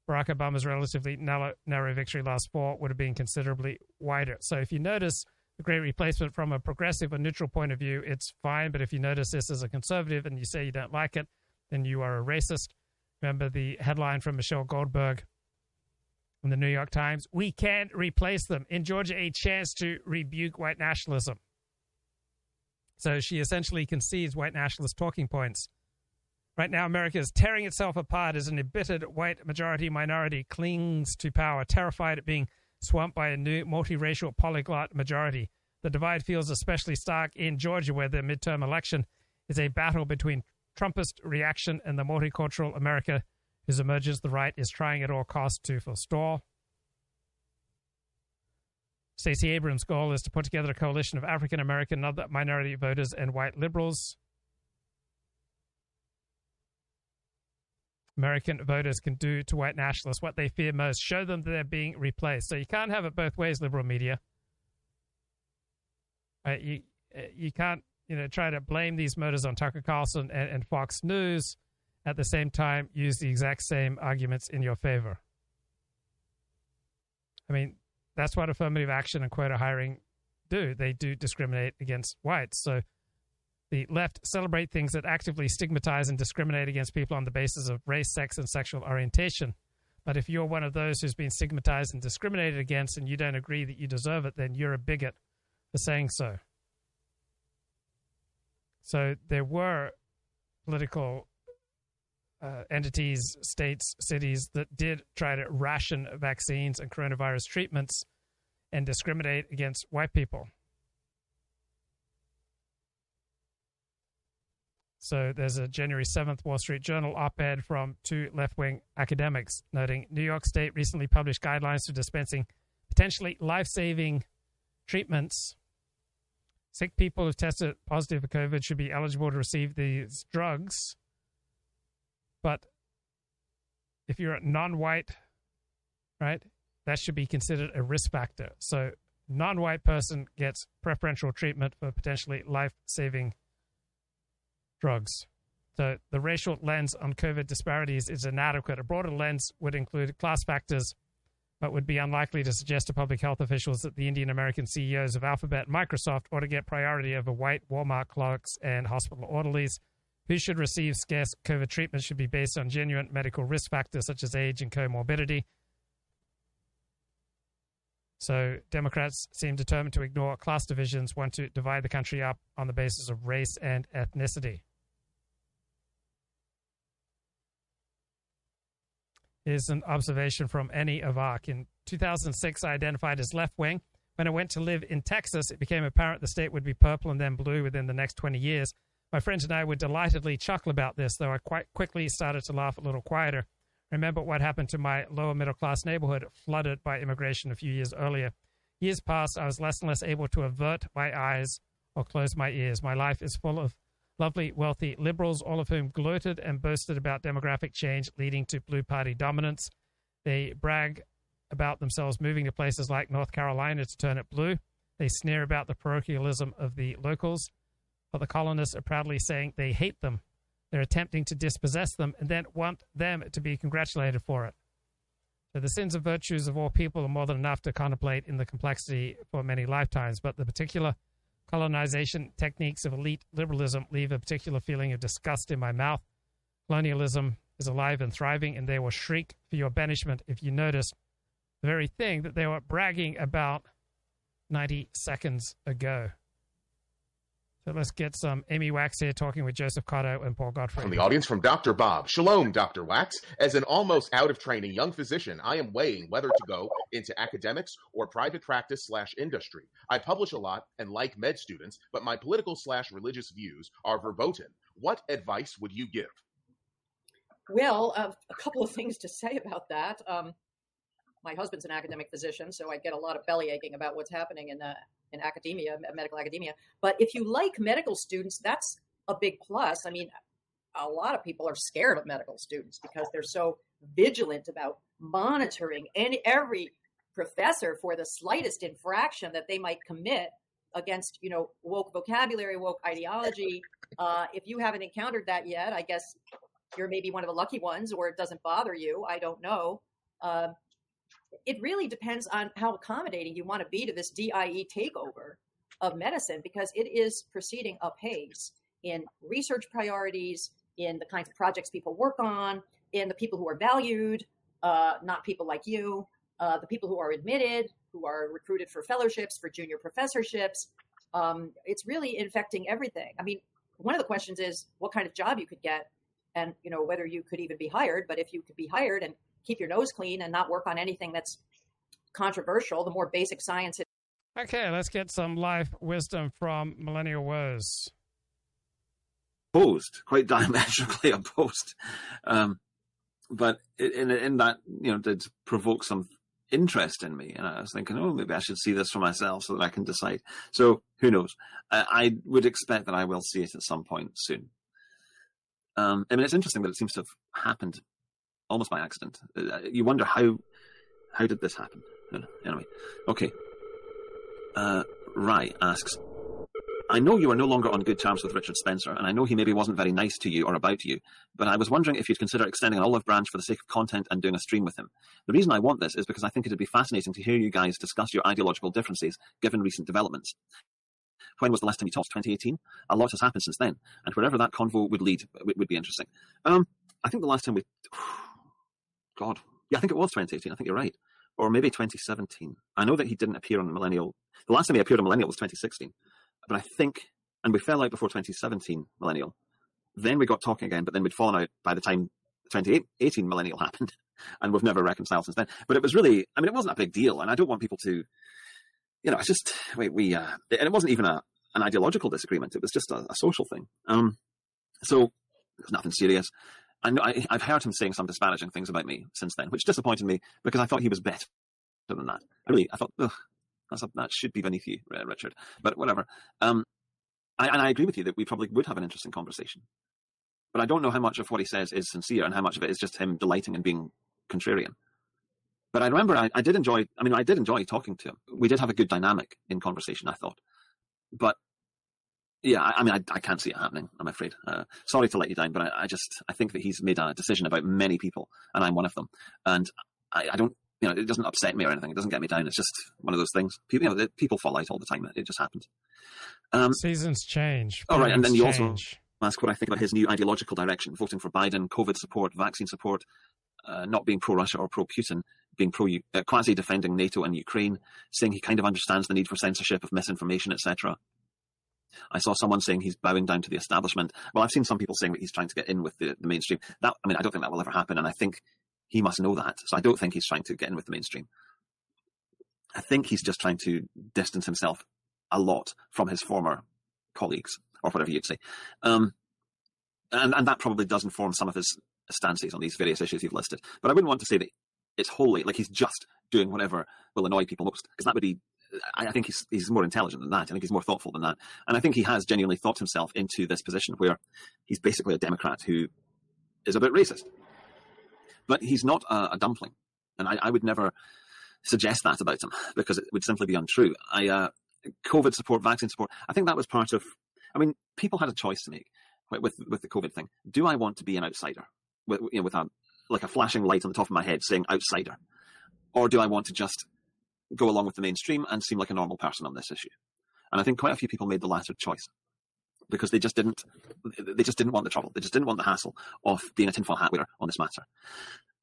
Barack Obama's relatively narrow, narrow victory last fall would have been considerably wider. So if you notice the great replacement from a progressive or neutral point of view, it's fine. But if you notice this as a conservative and you say you don't like it, then you are a racist. Remember the headline from Michelle Goldberg in the New York Times? We can't replace them. In Georgia, a chance to rebuke white nationalism. So she essentially concedes white nationalist talking points Right now, America is tearing itself apart as an embittered white majority minority clings to power, terrified at being swamped by a new multiracial polyglot majority. The divide feels especially stark in Georgia, where the midterm election is a battle between Trumpist reaction and the multicultural America whose emergence the right is trying at all costs to forestall. Stacey Abrams' goal is to put together a coalition of African American and other minority voters and white liberals. American voters can do to white nationalists what they fear most show them that they're being replaced. So you can't have it both ways, liberal media. Right? You, uh, you can't you know try to blame these murders on Tucker Carlson and, and Fox News at the same time use the exact same arguments in your favor. I mean, that's what affirmative action and quota hiring do. They do discriminate against whites. So the left celebrate things that actively stigmatize and discriminate against people on the basis of race, sex, and sexual orientation. But if you're one of those who's been stigmatized and discriminated against and you don't agree that you deserve it, then you're a bigot for saying so. So there were political uh, entities, states, cities that did try to ration vaccines and coronavirus treatments and discriminate against white people. So there's a January 7th Wall Street Journal op ed from two left wing academics noting New York State recently published guidelines for dispensing potentially life saving treatments. Sick people who tested positive for COVID should be eligible to receive these drugs. But if you're non white, right, that should be considered a risk factor. So, non white person gets preferential treatment for potentially life saving drugs. So the racial lens on COVID disparities is inadequate. A broader lens would include class factors, but would be unlikely to suggest to public health officials that the Indian American CEOs of Alphabet and Microsoft ought to get priority over white Walmart clerks and hospital orderlies. Who should receive scarce COVID treatment should be based on genuine medical risk factors such as age and comorbidity. So Democrats seem determined to ignore class divisions, want to divide the country up on the basis of race and ethnicity. Is an observation from Annie Avak. In 2006, I identified as left wing. When I went to live in Texas, it became apparent the state would be purple and then blue within the next 20 years. My friends and I would delightedly chuckle about this, though I quite quickly started to laugh a little quieter. Remember what happened to my lower middle class neighborhood, flooded by immigration a few years earlier. Years passed, I was less and less able to avert my eyes or close my ears. My life is full of lovely, wealthy liberals, all of whom gloated and boasted about demographic change leading to blue party dominance. They brag about themselves moving to places like North Carolina to turn it blue. They sneer about the parochialism of the locals, but the colonists are proudly saying they hate them. They're attempting to dispossess them and then want them to be congratulated for it. So the sins and virtues of all people are more than enough to contemplate in the complexity for many lifetimes, but the particular colonization techniques of elite liberalism leave a particular feeling of disgust in my mouth. Colonialism is alive and thriving, and they will shriek for your banishment if you notice the very thing that they were bragging about 90 seconds ago. So let's get some Amy Wax here talking with Joseph Cotto and Paul Gottfried. From the audience from Dr. Bob. Shalom, Dr. Wax. As an almost out of training young physician, I am weighing whether to go into academics or private practice slash industry. I publish a lot and like med students, but my political slash religious views are verboten. What advice would you give? Well, uh, a couple of things to say about that. Um, my husband's an academic physician, so I get a lot of belly aching about what's happening in the in academia, medical academia. But if you like medical students, that's a big plus. I mean, a lot of people are scared of medical students because they're so vigilant about monitoring any every professor for the slightest infraction that they might commit against you know woke vocabulary woke ideology uh, if you haven't encountered that yet i guess you're maybe one of the lucky ones or it doesn't bother you i don't know uh, it really depends on how accommodating you want to be to this DIE takeover of medicine because it is proceeding apace in research priorities, in the kinds of projects people work on, in the people who are valued, uh, not people like you, uh, the people who are admitted, who are recruited for fellowships, for junior professorships. Um, it's really infecting everything. I mean, one of the questions is what kind of job you could get and you know whether you could even be hired. But if you could be hired and keep your nose clean and not work on anything that's controversial, the more basic science. It- Okay, let's get some life wisdom from Millennial Woes. opposed, quite diametrically opposed. Um, but in, in that, you know, did provoke some interest in me. And I was thinking, oh, maybe I should see this for myself so that I can decide. So who knows? I, I would expect that I will see it at some point soon. Um, I mean, it's interesting that it seems to have happened almost by accident. Uh, You wonder how how did this happen? Anyway, okay. Uh, Rai asks, I know you are no longer on good terms with Richard Spencer, and I know he maybe wasn't very nice to you or about you, but I was wondering if you'd consider extending an olive branch for the sake of content and doing a stream with him. The reason I want this is because I think it'd be fascinating to hear you guys discuss your ideological differences given recent developments. When was the last time you talked? 2018? A lot has happened since then, and wherever that convo would lead would be interesting. Um, I think the last time we, God, yeah, I think it was 2018. I think you're right, or maybe 2017. I know that he didn't appear on Millennial. The last time he appeared on Millennial was 2016, but I think, and we fell out before 2017 Millennial. Then we got talking again, but then we'd fallen out by the time 2018 Millennial happened, and we've never reconciled since then. But it was really, I mean, it wasn't a big deal, and I don't want people to, you know, it's just we, we uh, and it wasn't even a an ideological disagreement. It was just a, a social thing. Um, so it was nothing serious. I I've heard him saying some disparaging things about me since then, which disappointed me because I thought he was better than that. I really, I thought, ugh, a, that should be beneath you, Richard. But whatever. Um, I, and I agree with you that we probably would have an interesting conversation. But I don't know how much of what he says is sincere and how much of it is just him delighting in being contrarian. But I remember I, I did enjoy, I mean, I did enjoy talking to him. We did have a good dynamic in conversation, I thought. But yeah, I, I mean, I, I, can't see it happening. I'm afraid. Uh, sorry to let you down, but I, I, just I think that he's made a decision about many people, and I'm one of them. And I, don't, you know, it doesn't upset me or anything. It doesn't get me down. It's just one of those things. People, you know, people fall out all the time. It just happens. Um, Seasons change. All right, and then you change. also ask what I think about his new ideological direction: voting for Biden, COVID support, vaccine support, uh, not being pro-Russia or pro-Putin, being pro uh, quasi defending NATO and Ukraine, saying he kind of understands the need for censorship of misinformation, etc. I saw someone saying he's bowing down to the establishment. Well, I've seen some people saying that he's trying to get in with the, the mainstream. That I mean, I don't think that will ever happen, and I think he must know that. So I don't think he's trying to get in with the mainstream. I think he's just trying to distance himself a lot from his former colleagues, or whatever you'd say. Um, and, and that probably does inform some of his stances on these various issues you've listed. But I wouldn't want to say that it's wholly like he's just doing whatever will annoy people most, because that would be I think he's he's more intelligent than that. I think he's more thoughtful than that, and I think he has genuinely thought himself into this position where he's basically a Democrat who is a bit racist, but he's not a, a dumpling, and I, I, would never suggest that about him because it would simply be untrue. I uh, COVID support, vaccine support. I think that was part of. I mean, people had a choice to make with with the COVID thing. Do I want to be an outsider with you know with a like a flashing light on the top of my head saying outsider, or do I want to just go along with the mainstream and seem like a normal person on this issue. And I think quite a few people made the latter choice because they just didn't they just didn't want the trouble. They just didn't want the hassle of being a tinfoil hat wearer on this matter.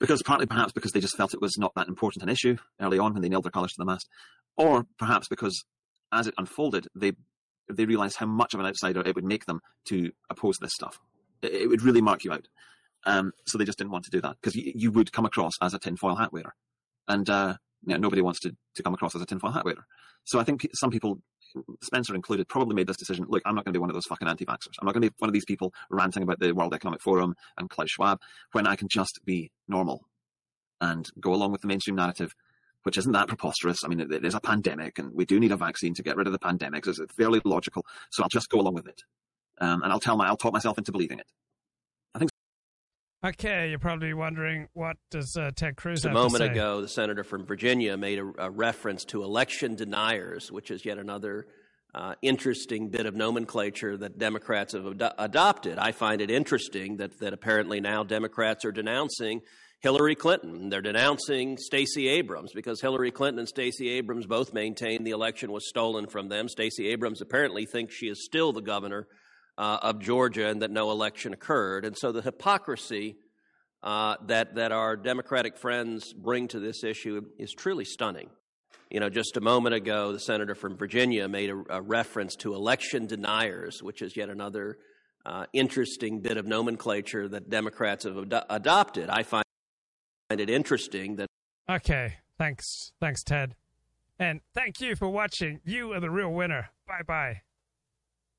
Because partly perhaps because they just felt it was not that important an issue early on when they nailed their colours to the mast, or perhaps because as it unfolded, they they realised how much of an outsider it would make them to oppose this stuff. It, it would really mark you out. Um, so they just didn't want to do that because you, you, would come across as a tinfoil hat wearer, and uh, you know, nobody wants to, to come across as a tinfoil hat wearer. So I think some people, Spencer included, probably made this decision. Look, I'm not going to be one of those fucking anti-vaxxers. I'm not going to be one of these people ranting about the World Economic Forum and Klaus Schwab when I can just be normal and go along with the mainstream narrative, which isn't that preposterous. I mean, there's a pandemic and we do need a vaccine to get rid of the pandemic. It's fairly logical. So I'll just go along with it. Um, and I'll tell my, I'll talk myself into believing it. Okay, you're probably wondering what does uh, Ted Cruz a have moment to say? ago, the senator from Virginia made a, a, reference to election deniers, which is yet another uh, interesting bit of nomenclature that Democrats have ad- adopted. I find it interesting that that apparently now Democrats are denouncing Hillary Clinton. They're denouncing Stacey Abrams because Hillary Clinton and Stacey Abrams both maintain the election was stolen from them. Stacey Abrams apparently thinks she is still the governor uh, of Georgia and that no election occurred. And so the hypocrisy uh, that, that our Democratic friends bring to this issue is truly stunning. You know, just a moment ago, the senator from Virginia made a, a reference to election deniers, which is yet another uh, interesting bit of nomenclature that Democrats have ad- adopted. I find it interesting that. Okay, thanks, thanks, Ted, and thank you for watching. You are the real winner. Bye bye.